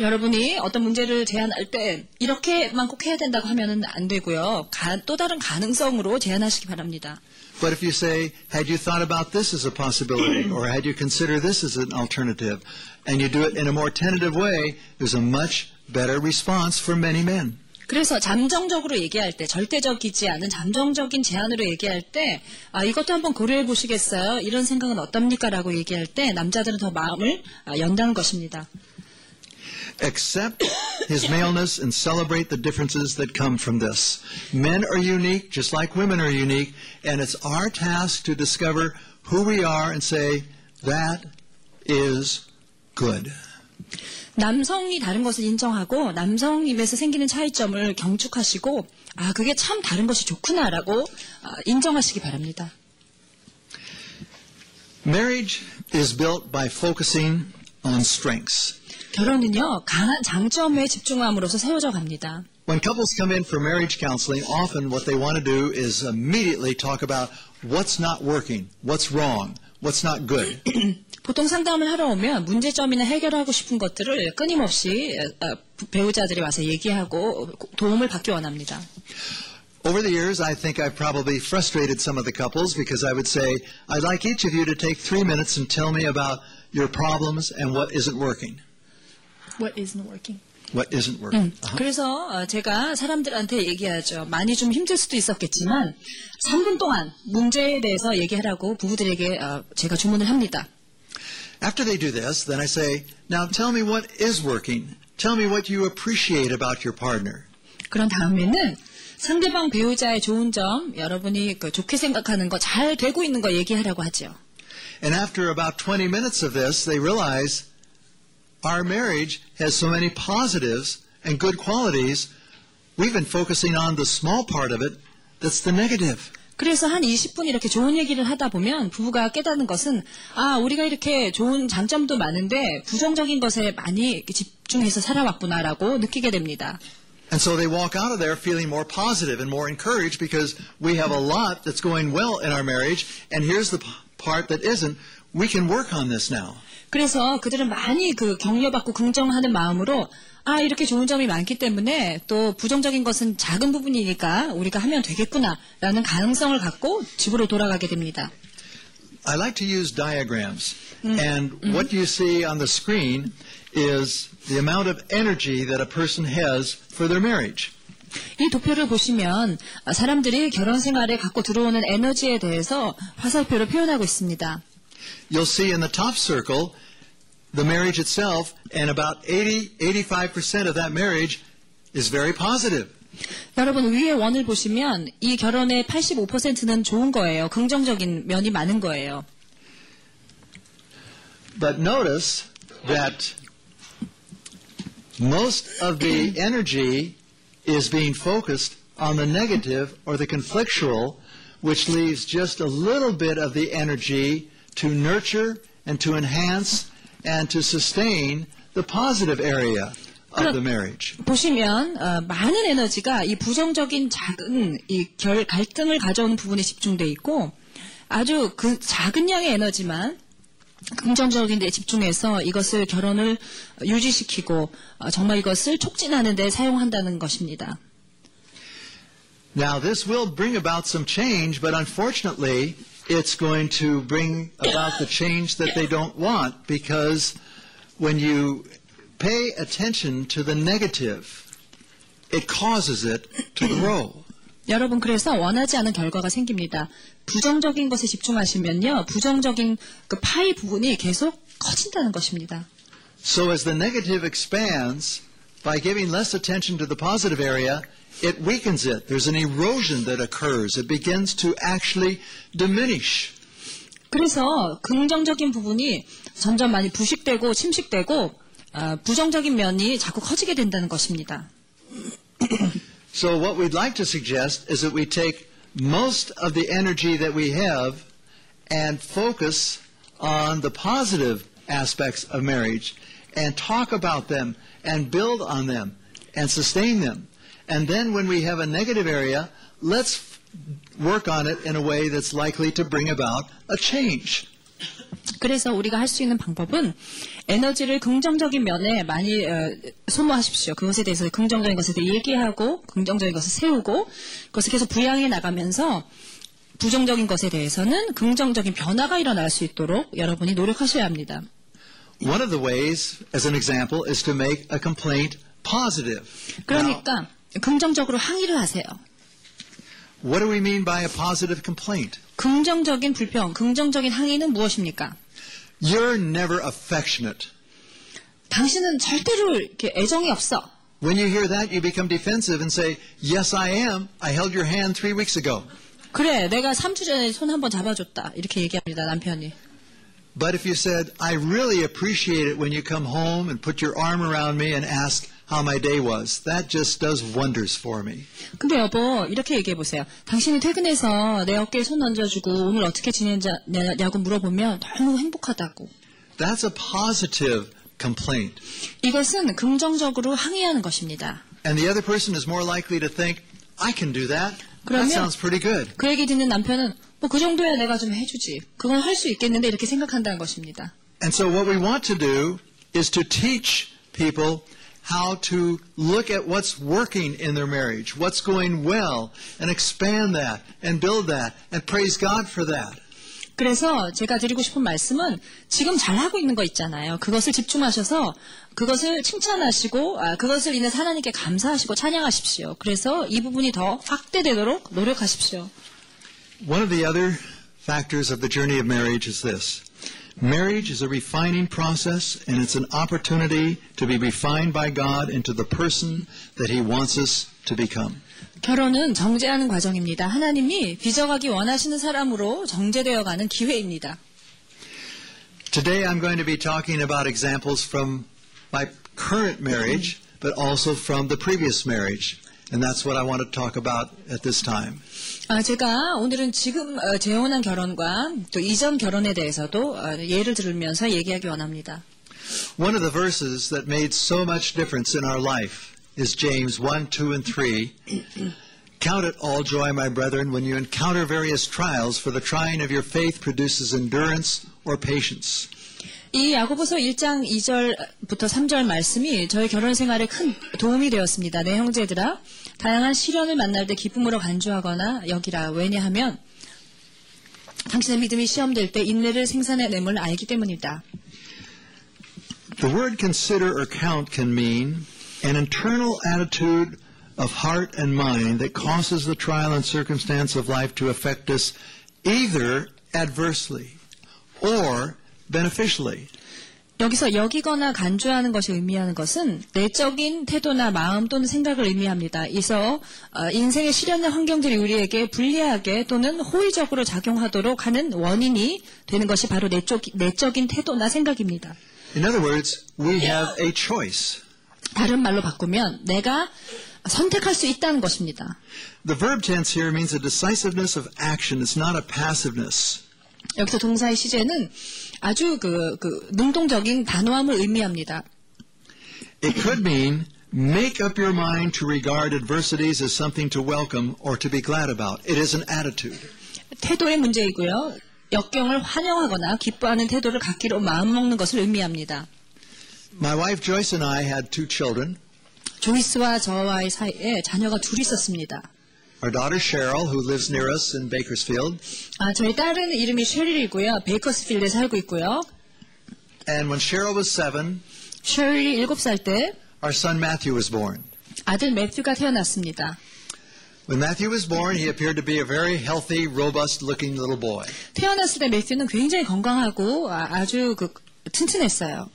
여러분이 어떤 문제를 제안할 때 이렇게만 꼭 해야 된다고 하면은 안 되고요. 가- 또 다른 가능성으로 제안하시기 바랍니다. But if you say, had you thought about this as a possibility, or had you considered this as an alternative, and you do it in a more tentative way, there's a much better response for many men. 그래서 잠정적으로 얘기할 때, 절대적이지 않은 잠정적인 제안으로 얘기할 때, 아, 이것도 한번 고려해 보시겠어요? 이런 생각은 어떻습니까? 라고 얘기할 때, 남자들은 더 마음을 아, 연다는 것입니다. Accept his maleness and celebrate the differences that come from this. Men are unique, just like women are unique, and it's our task to discover who we are and say, that is good. 남성이 다른 것을 인정하고 남성임에서 생기는 차이점을 경축하시고 아 그게 참 다른 것이 좋구나라고 아, 인정하시기 바랍니다. Marriage is built by focusing on strengths. 결혼은요 강한 장점에 집중함으로써 세워져 갑니다. When couples come in for marriage counseling, often what they want to do is immediately talk about what's not working, what's wrong, what's not good. 보통 상담을 하러 오면 문제점이나 해결하고 싶은 것들을 끊임없이 어, 어, 배우자들이 와서 얘기하고 도움을 받기 원합니다. Over the years, I think I've probably frustrated some of the couples because I would say, I'd like each of you to take three minutes and tell me about your problems and what isn't working. What isn't working? What isn't working. Uh-huh. 그래서 어, 제가 사람들한테 얘기하죠. 많이 좀 힘들 수도 있었겠지만 3분 동안 문제에 대해서 얘기하라고 부부들에게 어, 제가 주문을 합니다. After they do this, then I say, now tell me what is working. Tell me what you appreciate about your partner. 그런 다음에는 상대방 배우자의 좋은 점, 여러분이 그 좋게 생각하는 거, 잘 되고 있는 거 얘기하라고 하죠. And after about 20 minutes of this, they realize our marriage has so many positives and good qualities. We've been focusing on the small part of it that's the negative. 그래서 한 20분 이렇게 좋은 얘기를 하다 보면 부부가 깨닫는 것은 아 우리가 이렇게 좋은 장점도 많은데 부정적인 것에 많이 이렇게 집중해서 살아왔구나라고 느끼게 됩니다. And so they walk out of there feeling more positive and more encouraged because we have a lot that's going well in our marriage, and here's the p- part that isn't. We can work on this now. 그래서 그들은 많이 그 격려받고 긍정하는 마음으로 아 이렇게 좋은 점이 많기 때문에 또 부정적인 것은 작은 부분이니까 우리가 하면 되겠구나라는 가능성을 갖고 집으로 돌아가게 됩니다. I like to use diagrams, and what you see on the screen is the amount of energy that a person has for their marriage. 이 도표를 보시면 아, 사람들이 결혼 생활에 갖고 들어오는 에너지에 대해서 화살표로 표현하고 있습니다. You'll see in the top circle the marriage itself, and about 80, 85% of that marriage is very positive. 여러분 위에 원을 보시면 이 결혼의 85%는 좋은 거예요. 긍정적인 면이 많은 거예요. But notice that most of the energy is being focused on the negative or the conflictual, which leaves just a little bit of the energy to nurture and to enhance and to sustain the positive area of the marriage. 보시면 어, 많은 에너지가 이 부정적인 작은 이 결, 갈등을 가져오는 부분에 집중돼 있고 아주 그 작은 양의 에너지만 긍정적인 데 집중해서 이것을 결혼을 유지시키고 어, 정말 이것을 촉진하는 데 사용한다는 것입니다. Now, this will bring about some change, but unfortunately, it's going to bring about the change that they don't want because when you pay attention to the negative, it causes it to grow. 여러분 그래서 원하지 않은 결과가 생깁니다. 부정적인 것에 집중하시면요. 부정적인 그 파이 부분이 계속 커진다는 것입니다. So as the negative expands, by giving less attention to the positive area, it weakens it. There's an erosion that occurs. It begins to actually diminish. 그래서 긍정적인 부분이 점점 많이 부식되고 침식되고 아, 부정적인 면이 자꾸 커지게 된다는 것입니다. So what we'd like to suggest is that we take most of the energy that we have and focus on the positive aspects of marriage and talk about them and build on them and sustain them. And then when we have a negative area, let's work on it in a way that's likely to bring about a change. 그래서 우리가 할 수 있는 방법은 에너지를 긍정적인 면에 많이 어, 소모하십시오. 그것에 대해서 긍정적인 것에 대해 얘기하고 긍정적인 것을 세우고 그것을 계속 부양해 나가면서 부정적인 것에 대해서는 긍정적인 변화가 일어날 수 있도록 여러분이 노력하셔야 합니다. One of the ways, as an example, is to make a complaint positive. 그러니까 긍정적으로 항의를 하세요. what do we mean by a positive complaint? 긍정적인 불평, 긍정적인 항의는 무엇입니까? You're never affectionate. 당신은 절대로 이렇게 애정이 없어. When you hear that, you become defensive and say, Yes, I am. I held your hand three weeks ago. 그래, 내가 3주 전에 손 한번 잡아줬다. 이렇게 얘기합니다, 남편이. But if you said, I really appreciate it when you come home and put your arm around me and ask how my day was, that just does wonders for me. 근데 여보, 이렇게 얘기해 보세요. 당신이 퇴근해서 내 어깨에 손 얹어주고 오늘 어떻게 지내냐고 물어보면 너무 행복하다고. That's a positive complaint. 이것은 긍정적으로 항의하는 것입니다. And the other person is more likely to think, I can do that. That 그러면- sounds pretty good. 그 얘기 듣는 남편은 뭐 그 정도야 내가 좀 해주지. 그건 할 수 있겠는데 이렇게 생각한다는 것입니다. And so what we want to do is to teach people how to look at what's working in their marriage, what's going well, and expand that, and build that, and praise God for that. 그래서 제가 드리고 싶은 말씀은 지금 잘하고 있는 거 있잖아요. 그것을 집중하셔서 그것을 칭찬하시고 아, 그것을 인해서 하나님께 감사하시고 찬양하십시오. 그래서 이 부분이 더 확대되도록 노력하십시오. One of the other factors of the journey of marriage is this. Marriage is a refining process, and it's an opportunity to be refined by God into the person that He wants us to become. 결혼은 정제하는 과정입니다. 하나님이 빚어가기 원하시는 사람으로 정제되어가는 기회입니다. Today I'm going to be talking about examples from my current marriage, but also from the previous marriage. And that's what I want to talk about at this time. 아, 제가 오늘은 지금 어, 재혼한 결혼과 또 이전 결혼에 대해서도 어, 예를 들으면서 얘기하기 원합니다. One of the verses that made so much difference in our life is James 1, 2, and 3. Count it all joy, my brethren, when you encounter various trials, for the trying of your faith produces endurance or patience. 이 야고보서 1장 2절부터 3절 말씀이 저희 결혼 생활에 큰 도움이 되었습니다. 내 형제들아, 다양한 시련을 만날 때 기쁨으로 간주하거나 여기라. 왜냐하면 당신의 믿음이 시험될 때 인내를 생산해냄을 알기 때문이다. The word consider or count can mean an internal attitude of heart and mind that causes the trial and circumstance of life to affect us either adversely or beneficially. 여기서 여기거나 간주하는 것이 의미하는 것은 내적인 태도나 마음 또는 생각을 의미합니다. 이서 어, 인생의 시련의 환경들이 우리에게 불리하게 또는 호의적으로 작용하도록 하는 원인이 되는 것이 바로 내적, 내적인 태도나 생각입니다. In other words, we have a choice. 다른 말로 바꾸면 내가 선택할 수 있다는 것입니다. The verb tense here means a decisiveness of action. It's not a passiveness. 여기서 동사의 시제는 아주 그, 그 능동적인 단호함을 의미합니다. It could mean make up your mind to regard adversities as something to welcome or to be glad about. It is an attitude. 태도의 문제이고요. 역경을 환영하거나 기뻐하는 태도를 갖기로 마음먹는 것을 의미합니다. My wife Joyce and I had two children. 조이스와 저와의 사이에 자녀가 둘 있었습니다. Our daughter Cheryl, who lives near us in Bakersfield, 아, 저희 딸은 이름이 쉐릴이고요. 베이커스필드에 살고 있고요. and when Cheryl was seven, 쉐릴이 7살 때 our son Matthew was born. 아들 매튜가 태어났습니다. When Matthew was born, he appeared to be a very healthy, robust-looking little boy. 태어났을 때 매튜는 굉장히 건강하고 아, 아주 그 튼튼했어요.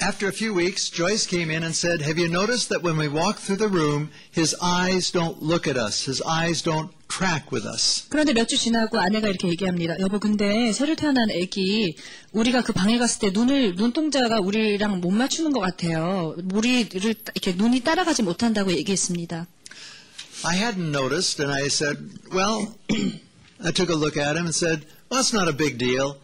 After a few weeks, Joyce came in and said, Have you noticed that when we walk through the room, his eyes don't look at us, his eyes don't track with us? 그런데 몇 주 지나고 아내가 이렇게 얘기합니다. 여보, 근데 새로 태어난 애기 우리가 그 방에 갔을 때 눈을 눈동자가 우리랑 못 맞추는 것 같아요. 우리를 따- 이렇게 눈이 따라가지 못한다고 얘기했습니다. I hadn't noticed, and I said, Well, I took a look at him and said, Well, it's not a big deal.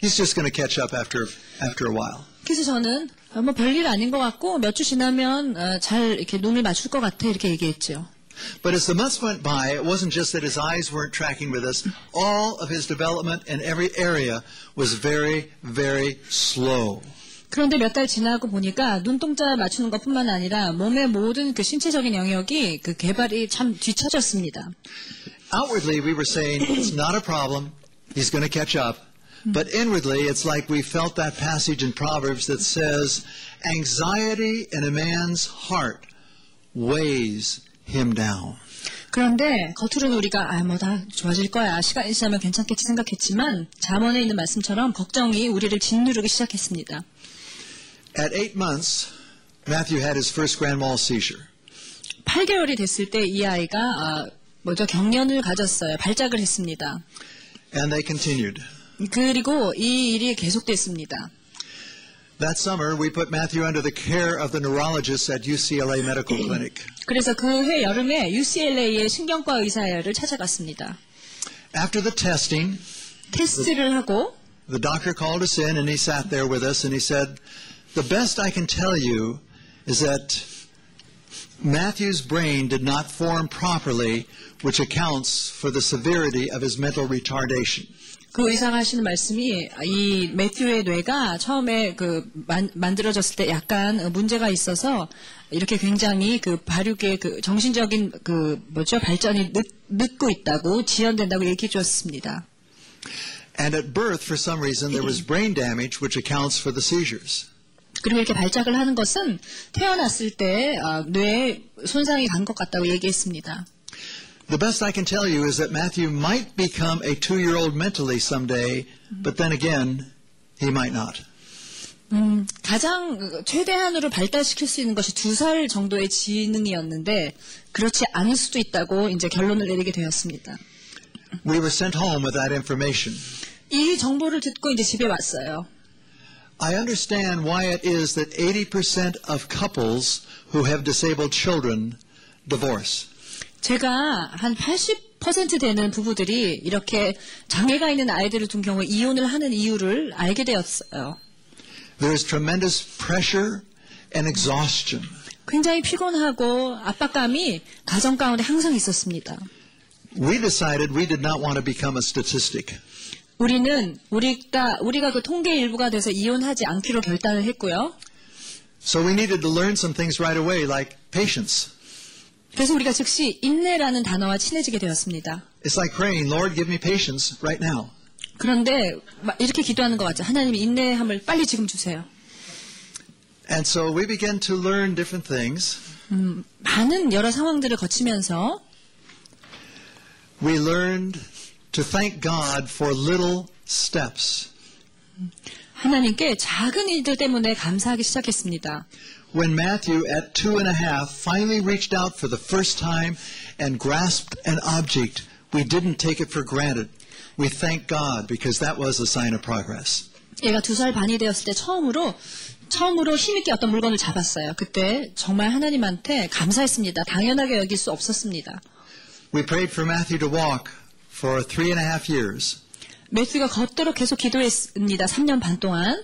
He's just going to catch up after, after a while. 그래서 저는 어, 뭐 별일 아닌 것 같고 몇 주 지나면 어, 잘 이렇게 눈을 맞출 것 같아 이렇게 얘기했죠. But as the months went by, it wasn't just that his eyes weren't tracking with us. All of his development in every area was very, very slow. 그런데 몇 달 지나고 보니까 눈동자 맞추는 것뿐만 아니라 몸의 모든 그 신체적인 영역이 그 개발이 참 뒤처졌습니다. Outwardly, we were saying, it's not a problem. He's going to catch up. But inwardly, it's like we felt that passage in Proverbs that says, anxiety in a man's heart weighs him down. 그런데 겉으로는 우리가 아 뭐 다 좋아질 거야 시간이 지나면 괜찮겠지 생각했지만 잠언에 있는 말씀처럼 걱정이 우리를 짓누르기 시작했습니다. At eight months, Matthew had his first grand mal seizure. 8개월이 됐을 때 이 아이가 아, 먼저 경련을 가졌어요. 발작을 했습니다. And they continued. 그리고 이 일이 계속됐습니다. That summer, we put Matthew under the care of the neurologists at UCLA Medical Clinic. 그래서 그 해 여름에 UCLA의 신경과 의사를 찾아갔습니다. After the testing, 테스트를 하고 the doctor called us in and he sat there with us and he said, The best I can tell you is that Matthew's brain did not form properly, which accounts for the severity of his mental retardation. 그 의사가 하시는 말씀이 이 매튜의 뇌가 처음에 그 만, 만들어졌을 때 약간 문제가 있어서 이렇게 굉장히 그 발육의 그 정신적인 그 뭐죠 발전이 늦, 늦고 있다고 지연된다고 얘기해 주었습니다. And at birth, for some reason, there was brain damage, which accounts for the seizures. 그리고 이렇게 발작을 하는 것은 태어났을 때 아, 뇌에 손상이 간 것 같다고 얘기했습니다. The best I can tell you is that Matthew might become a two year old mentally someday, but then again, he might not. 음, 가장 최대한으로 발달시킬 수 있는 것이 두 살 정도의 지능이었는데 그렇지 않을 수도 있다고 이제 결론을 내리게 되었습니다. We were sent home with that information. 이 정보를 듣고 이제 집에 왔어요. I understand why it is that 80% of couples who have disabled children divorce. 제가 한 80% 되는 부부들이 이렇게 장애가 있는 아이들을 둔 경우에 이혼을 하는 이유를 알게 되었어요. There is tremendous pressure and exhaustion. 굉장히 피곤하고 압박감이 가정 가운데 항상 있었습니다. We decided we did not want to become a statistic. 우리는 우리가 우리가 그 통계 일부가 돼서 이혼하지 않기로 결단을 했고요. So we needed to learn some things right away, like patience. 그래서 우리가 즉시 인내라는 단어와 친해지게 되었습니다. It's like praying, Lord, give me patience right now. 그런데 막 이렇게 기도하는 것 같죠. 하나님이 인내함을 빨리 지금 주세요. And so we began to learn different things. 많은 여러 상황들을 거치면서 We learned to thank God for little steps. 하나님께 작은 일들 때문에 감사하기 시작했습니다. When Matthew, at two and a half, finally reached out for the first time and grasped an object, we didn't take it for granted. We thank God because that was a sign of progress. 얘가 두 살 반이 되었을 때 처음으로 처음으로 힘있게 어떤 물건을 잡았어요. 그때 정말 하나님한테 감사했습니다. 당연하게 여길 수 없었습니다. We prayed for Matthew to walk for three and a half years, 매스가 걷도록 계속 기도했습니다. 3년 반 동안.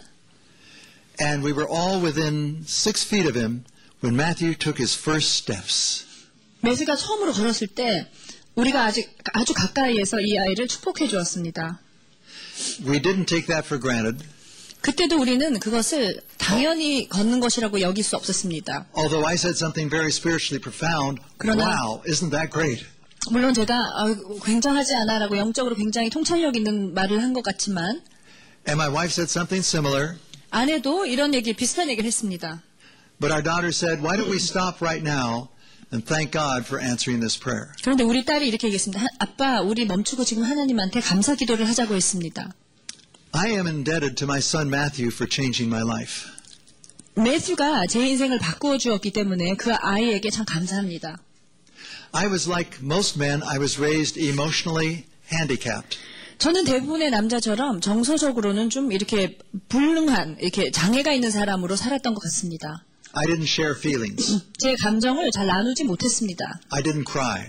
And we were all within six feet of him when Matthew took his first steps. 매스가 처음으로 걸었을 때 우리가 아직 아주 가까이에서 이 아이를 축복해 주었습니다. We didn't take that for granted, 그때도 우리는 그것을 당연히 걷는 것이라고 여길 수 없었습니다. although I said something very spiritually profound. 그러나- Wow, isn't that great? 물론 제가 아, 굉장하지 않아라고 영적으로 굉장히 통찰력 있는 말을 한 것 같지만 And my wife said something similar. 아내도 이런 얘기 비슷한 얘기를 했습니다. But our daughter said, Why don't we stop right now and thank God for answering this prayer? 그런데 우리 딸이 이렇게 얘기했습니다. 하- 아빠, 우리 멈추고 지금 하나님한테 감사 기도를 하자고 했습니다. I am indebted to my son Matthew for changing my life. 매튜가 제 인생을 바꾸어 주었기 때문에 그 아이에게 참 감사합니다. I was like most men, I was raised emotionally handicapped. 저는 대부분의 남자처럼 정서적으로는 좀 이렇게 불능한, 이렇게 장애가 있는 사람으로 살았던 것 같습니다. I didn't share feelings. 제 감정을 잘 나누지 못했습니다. I didn't cry.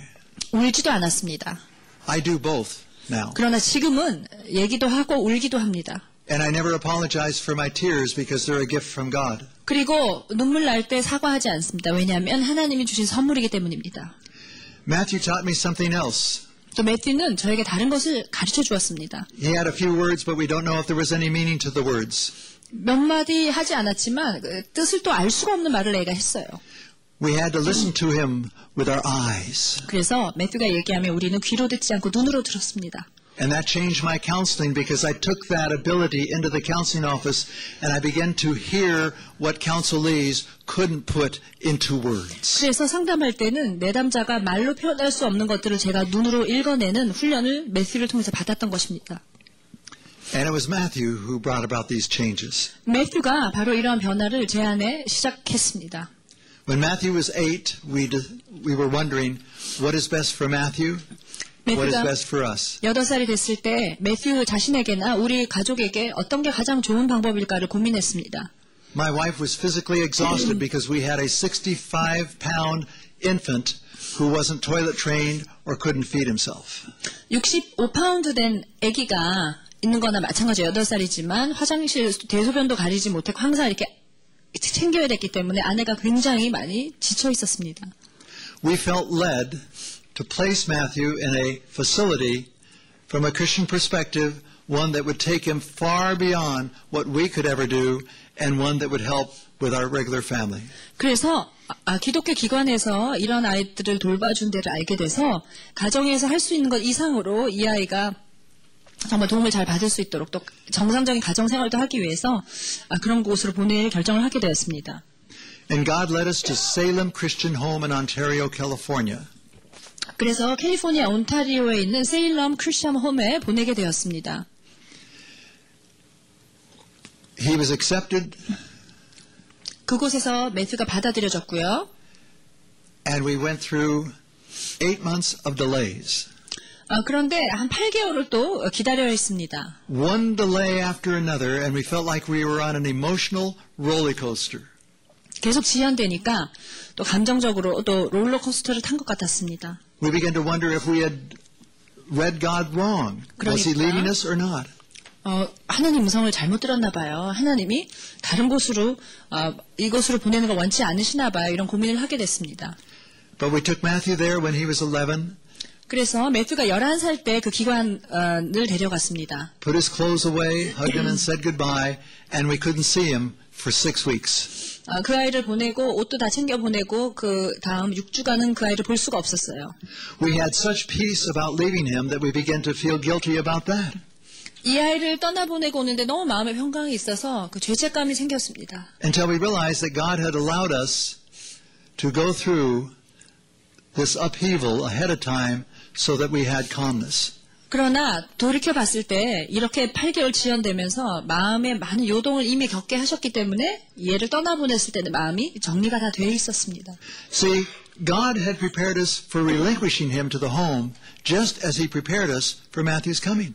울지도 않았습니다. I do both now. 그러나 지금은 얘기도 하고 울기도 합니다. And I never apologize for my tears because they're a gift from God. 그리고 눈물 날 때 사과하지 않습니다. 왜냐하면 하나님이 주신 선물이기 때문입니다. Matthew taught me something else. 또 매튜는 저에게 다른 것을 가르쳐 주었습니다. He had a few words, but we don't know if there was any meaning to the words. 몇 마디 하지 않았지만 그 뜻을 또 알 수가 없는 말을 애가 했어요. We had to listen to him with our eyes. 그래서 매튜가 얘기하면 우리는 귀로 듣지 않고 눈으로 들었습니다. And that changed my counseling because I took that ability into the counseling office and I began to hear what counselees couldn't put into words. 그래서 상담할 때는 내담자가 말로 표현할 수 없는 것들을 제가 눈으로 읽어내는 훈련을 매튜를 통해서 받았던 것입니다. And it was Matthew who brought about these changes. 매튜가 바로 이러한 변화를 제 안에 시작했습니다. When Matthew was eight, we, d- we were wondering what is best for Matthew, what is 매튜가 best for us. 여덟 살이 됐을 때 매튜 자신에게나 우리 가족에게 어떤 게 가장 좋은 방법일까를 고민했습니다. My wife was physically exhausted because we had a 65 pound infant who wasn't toilet trained or couldn't feed himself. 65파운드 된 아기가 있는 거나 마찬가지예요. 8살이지만 화장실 대소변도 가리지 못했고 항상 이렇게 챙겨야 됐기 때문에 아내가 굉장히 많이 지쳐 있었습니다. We felt led to place Matthew in a facility from a Christian perspective, one that would take him far beyond what we could ever do and one that would help with our regular family. 그래서 아, 기독교 기관에서 이런 아이들을 돌봐준 데를 알게 돼서 가정에서 할 수 있는 것 이상으로 이 아이가 정말 도움을 잘 받을 수 있도록 또 정상적인 가정 생활도 하기 위해서 아, 그런 곳으로 보낼 결정을 하게 되었습니다. And God led us to Salem Christian Home in Ontario, California. 그래서 캘리포니아 온타리오에 있는 세일럼 크리스천 홈에 보내게 되었습니다. He was accepted 그곳에서 매튜가 받아들여졌고요. and we went through eight months of delays. 아, 그런데 한 8개월을 또 기다려야 했습니다. One delay after another, and we felt like we were on an emotional roller coaster. 계속 지연되니까 또 감정적으로 또 롤러코스터를 탄 것 같았습니다. We began to wonder if we had read God wrong. Was He 그러니까. leading us or not? 어, 하나님 음성을 잘못 들었나 봐요. 하나님이 다른 곳으로 어, 이곳으로 보내는 걸 원치 않으시나 봐요. 이런 고민을 하게 됐습니다. But we took Matthew there when he was 11, 그래서 매튜가 11살 때 그 기관을 데려갔습니다. put his clothes away, hugged him, and said goodbye, and we couldn't see him for six weeks. 어, 그 아이를 보내고 옷도 다 챙겨 보내고 그 다음 6주간은 그 아이를 볼 수가 없었어요. We had such peace about leaving him that we began to feel guilty about that. 이 아이를 떠나보내고 오는데 너무 마음에 평강이 있어서 그 죄책감이 생겼습니다. Until we realized that God had allowed us to go through this upheaval ahead of time so that we had calmness. 그러나 돌이켜 봤을 때 이렇게 8개월 지연되면서 마음에 많은 요동을 이미 겪게 하셨기 때문에 얘를 떠나보냈을 때는 마음이 정리가 다 돼 있었습니다. See, God had prepared us for relinquishing him to the home just as he prepared us for Matthew's coming.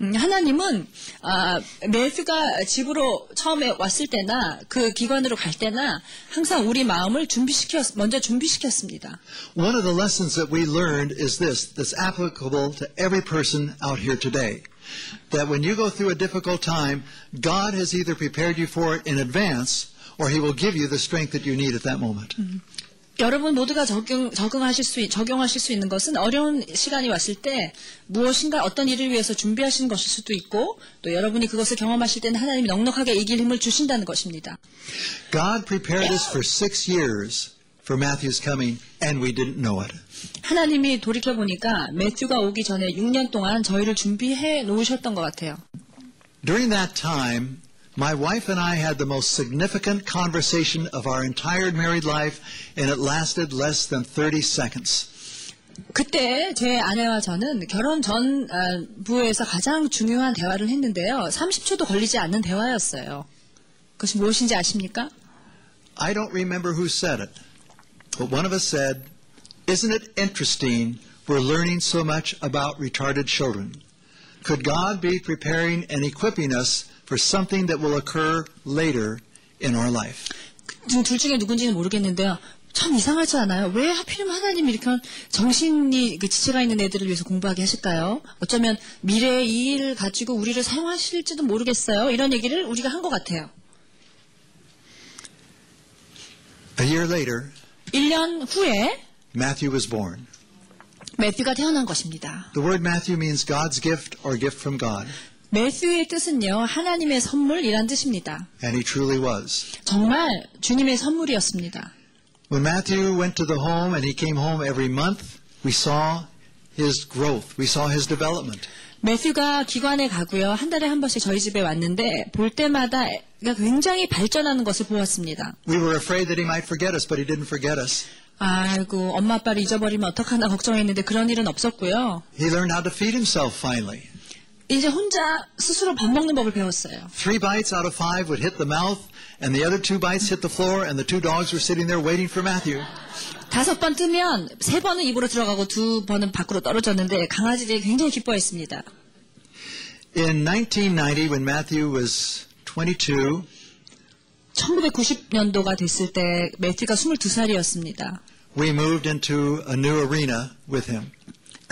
음, 하나님은 아, 매스가 집으로 처음에 왔을 때나 그 기관으로 갈 때나 항상 우리 마음을 준비시켰 먼저 준비시켰습니다. One of the lessons that we learned is this that's applicable to every person out here today. That when you go through a difficult time, God has either prepared you for it in advance or he will give you the strength that you need at that moment. 여러분 모두가 적용, 적응하실 수, 있- 적용하실 수 있는 것은 어려운 시간이 왔을 때 무엇인가 어떤 일을 위해서 준비하신 것일 수도 있고 또 여러분이 그것을 경험하실 때는 하나님이 넉넉하게 이길 힘을 주신다는 것입니다. God prepared us for six years for Matthew's coming, and we didn't know it. 하나님이 돌이켜 보니까 매튜가 오기 전에 6년 동안 저희를 준비해 놓으셨던 것 같아요. During that time, my wife and I had the most significant conversation of our entire married life, and it lasted less than 30 seconds. 그때 제 아내와 저는 결혼 전 아, 부에서 가장 중요한 대화를 했는데요. 30초도 걸리지 않는 대화였어요. 그것이 무엇인지 아십니까? I don't remember who said it, but one of us said, Isn't it interesting we're learning so much about retarded children? Could God be preparing and equipping us For something that will occur later in our life? 지금 둘 중에 누군지는 모르겠는데요. 참 이상하지 않아요? 왜 하필이면 하나님이 이렇게 정신이 그 지체가 있는 애들을 위해서 공부하게 하실까요? 어쩌면 미래의 이 일을 가지고 우리를 사용하실지도 모르겠어요. 이런 얘기를 우리가 한 것 같아요. A year later, 1년 후에 Matthew was born. 매튜가 태어난 것입니다. The word Matthew means God's gift or gift from God, 매튜의 뜻은요, 하나님의 선물이란 뜻입니다. and he truly was. 정말 주님의 선물이었습니다. When Matthew went to the home and he came home every month, we saw his growth. We saw his development. 매튜가 기관에 가고요. 한 달에 한 번씩 저희 집에 왔는데 볼 때마다 굉장히 발전하는 것을 보았습니다. We were afraid that he might forget us, but he didn't forget us. 아이고 엄마 아빠를 잊어버리면 어떡하나 걱정했는데 그런 일은 없었고요. He learned how to feed himself finally. 이제 혼자 스스로 밥 먹는 법을 배웠어요. Three bites out of five would hit the mouth, and the other two bites hit the floor, and the two dogs were sitting there waiting for Matthew. 다섯 번 뜨면 세 번은 입으로 들어가고 두 번은 밖으로 떨어졌는데 강아지들이 굉장히 기뻐했습니다. In 1990, when Matthew was 22, 1990년도가 됐을 때 매튜가 22살이었습니다. we moved into a new arena with him.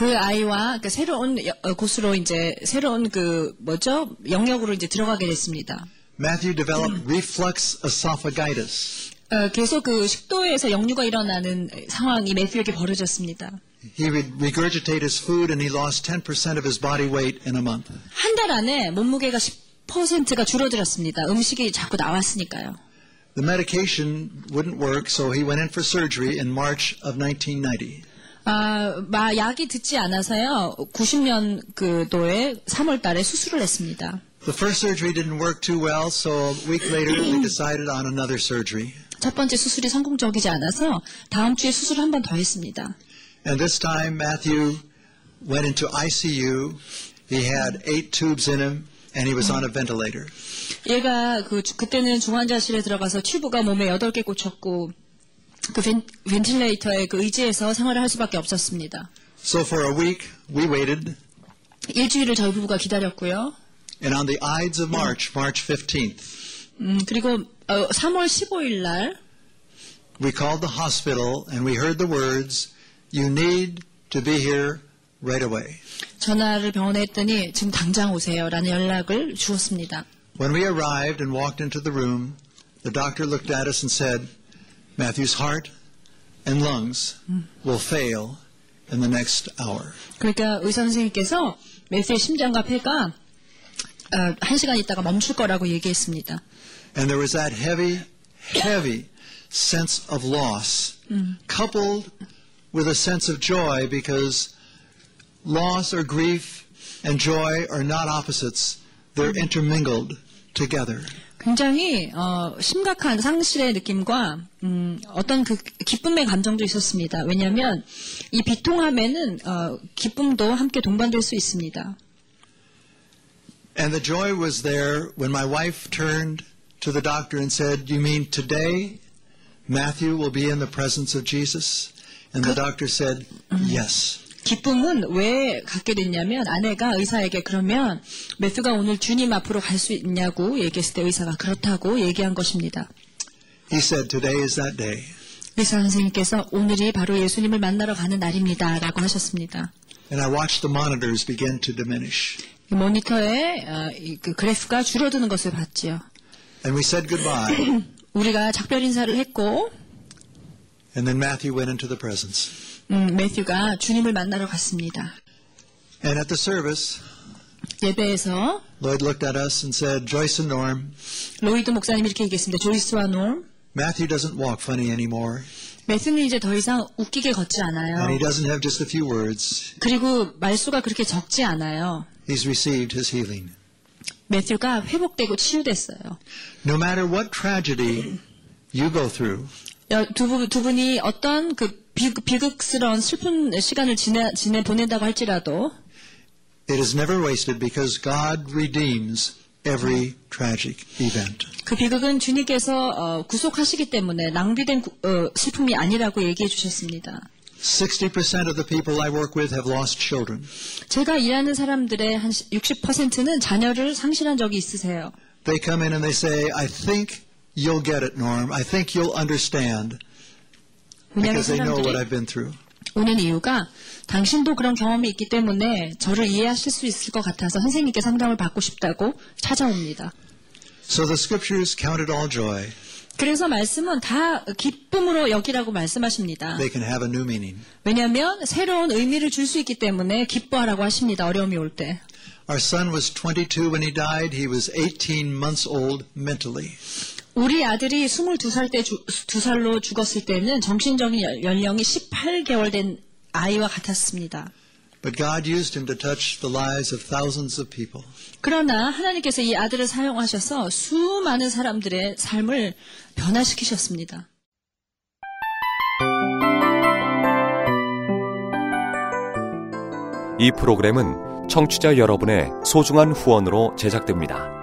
그 아이와 그 새로운 여- 어, 곳으로 이제 새로운 그 뭐죠 영역으로 이제 들어가게 됐습니다. Matthew developed reflux esophagitis. 어, 계속 그 식도에서 역류가 일어나는 상황이 매튜에게 벌어졌습니다. He would regurgitate his food, and he lost 10% of his body weight in a month. 한 달 안에 몸무게가 10%가 줄어들었습니다. 음식이 자꾸 나왔으니까요. The medication wouldn't work, so he went in for surgery in March of 1990. 아, 마, 약이 듣지 않아서요. 90년 그 도에 3월 달에 수술을 했습니다. The first surgery didn't work too well, so a week later they decided on another surgery. 첫 번째 수술이 성공적이지 않아서 다음 주에 수술을 한번 더 했습니다. And this time Matthew went into ICU. He had eight tubes in him, and he was on a ventilator. 얘가 그 주- 그때는 중환자실에 들어가서 튜브가 몸에 8개 꽂혔고 그 벤, 벤틸레이터에 그 의지해서 생활을 할 수밖에 없었습니다. So for a week we waited, 일주일을 저희 부부가 기다렸고요. and on the Ides of March, March 15th, 음, 그리고 어, 3월 15일 날 we called the hospital and we heard the words, "You need to be here right away." 전화를 병원에 했더니 지금 당장 오세요라는 연락을 주었습니다. When we arrived and walked into the room, the doctor looked at us and said, Matthew's heart and lungs will fail in the next hour. 그러니까 의사 선생님께서 매스의 심장과 폐가 어, 한 시간 있다가 멈출 거라고 얘기했습니다. And there was that heavy, heavy sense of loss, coupled with a sense of joy because loss or grief and joy are not opposites, they're intermingled together. 굉장히 어, 심각한 상실의 느낌과 음, 어떤 그 기쁨의 감정도 있었습니다. 왜냐하면 이 비통함에는 어, 기쁨도 함께 동반될 수 있습니다. And the joy was there when my wife turned to the doctor and said, You mean today Matthew will be in the presence of Jesus? And the doctor said, Yes. 기쁨은 왜 갖게 됐냐면 아내가 의사에게 그러면 매튜가 오늘 주님 앞으로 갈 수 있냐고 얘기했을 때 의사가 그렇다고 얘기한 것입니다. He said, Today is that day. 의사 선생님께서 오늘이 바로 예수님을 만나러 가는 날입니다. 라고 하셨습니다. And I watched the monitors begin to diminish. 이 모니터에 어, 이그 그래프가 줄어드는 것을 봤지요. And we said goodbye. 우리가 작별 인사를 했고 and then Matthew went into the presence. 음, 매튜가 주님을 만나러 갔습니다. And at the service, 예배에서 Lloyd looked at us and said, Joyce and Norm, 로이드 목사님이 이렇게 얘기했습니다. 조이스와 놀 Matthew doesn't walk funny anymore. 매튜는 이제 더 이상 웃기게 걷지 And he 않아요. doesn't have just a few words. 그리고 말수가 그렇게 적지 않아요. He's received his healing. 매튜가 회복되고 치유됐어요. No matter what tragedy you go through, 여- 두, 분- 두 분이 어떤 그 비, 비극 스러운 슬픈 시간을 지내, 지내 보낸다고 할지라도 it is never wasted because God redeems every tragic event. 그 비극은 주님께서 어, 구속하시기 때문에 낭비된 구- 어, 슬픔이 아니라고 얘기해 주셨습니다. 60% of the people I work with have lost children. 제가 일하는 사람들의 한 60%는 자녀를 상실한 적이 있으세요. They come in and they say, I think you'll get it, Norm. I think you'll understand 왜냐하면 because they know what 사람들이 I've been through. 오는 이유가 당신도 그런 경험이 있기 때문에 저를 이해하실 수 있을 것 같아서 선생님께 상담을 받고 싶다고 찾아옵니다. So the scriptures count it all joy. 그래서 말씀은 다 기쁨으로 여기라고 말씀하십니다. They can have a new meaning. 왜냐하면 새로운 의미를 줄 수 있기 때문에 기뻐하라고 하십니다. 어려움이 올 때. Our son was 22 when he died. He was 18 months old mentally. 우리 아들이 22살 때, 주, 2살로 죽었을 때는 정신적인 연- 연령이 18개월 된 아이와 같았습니다. But God used him to touch the lives of thousands of people. 그러나 하나님께서 이 아들을 사용하셔서 수많은 사람들의 삶을 변화시키셨습니다. 이 프로그램은 청취자 여러분의 소중한 후원으로 제작됩니다.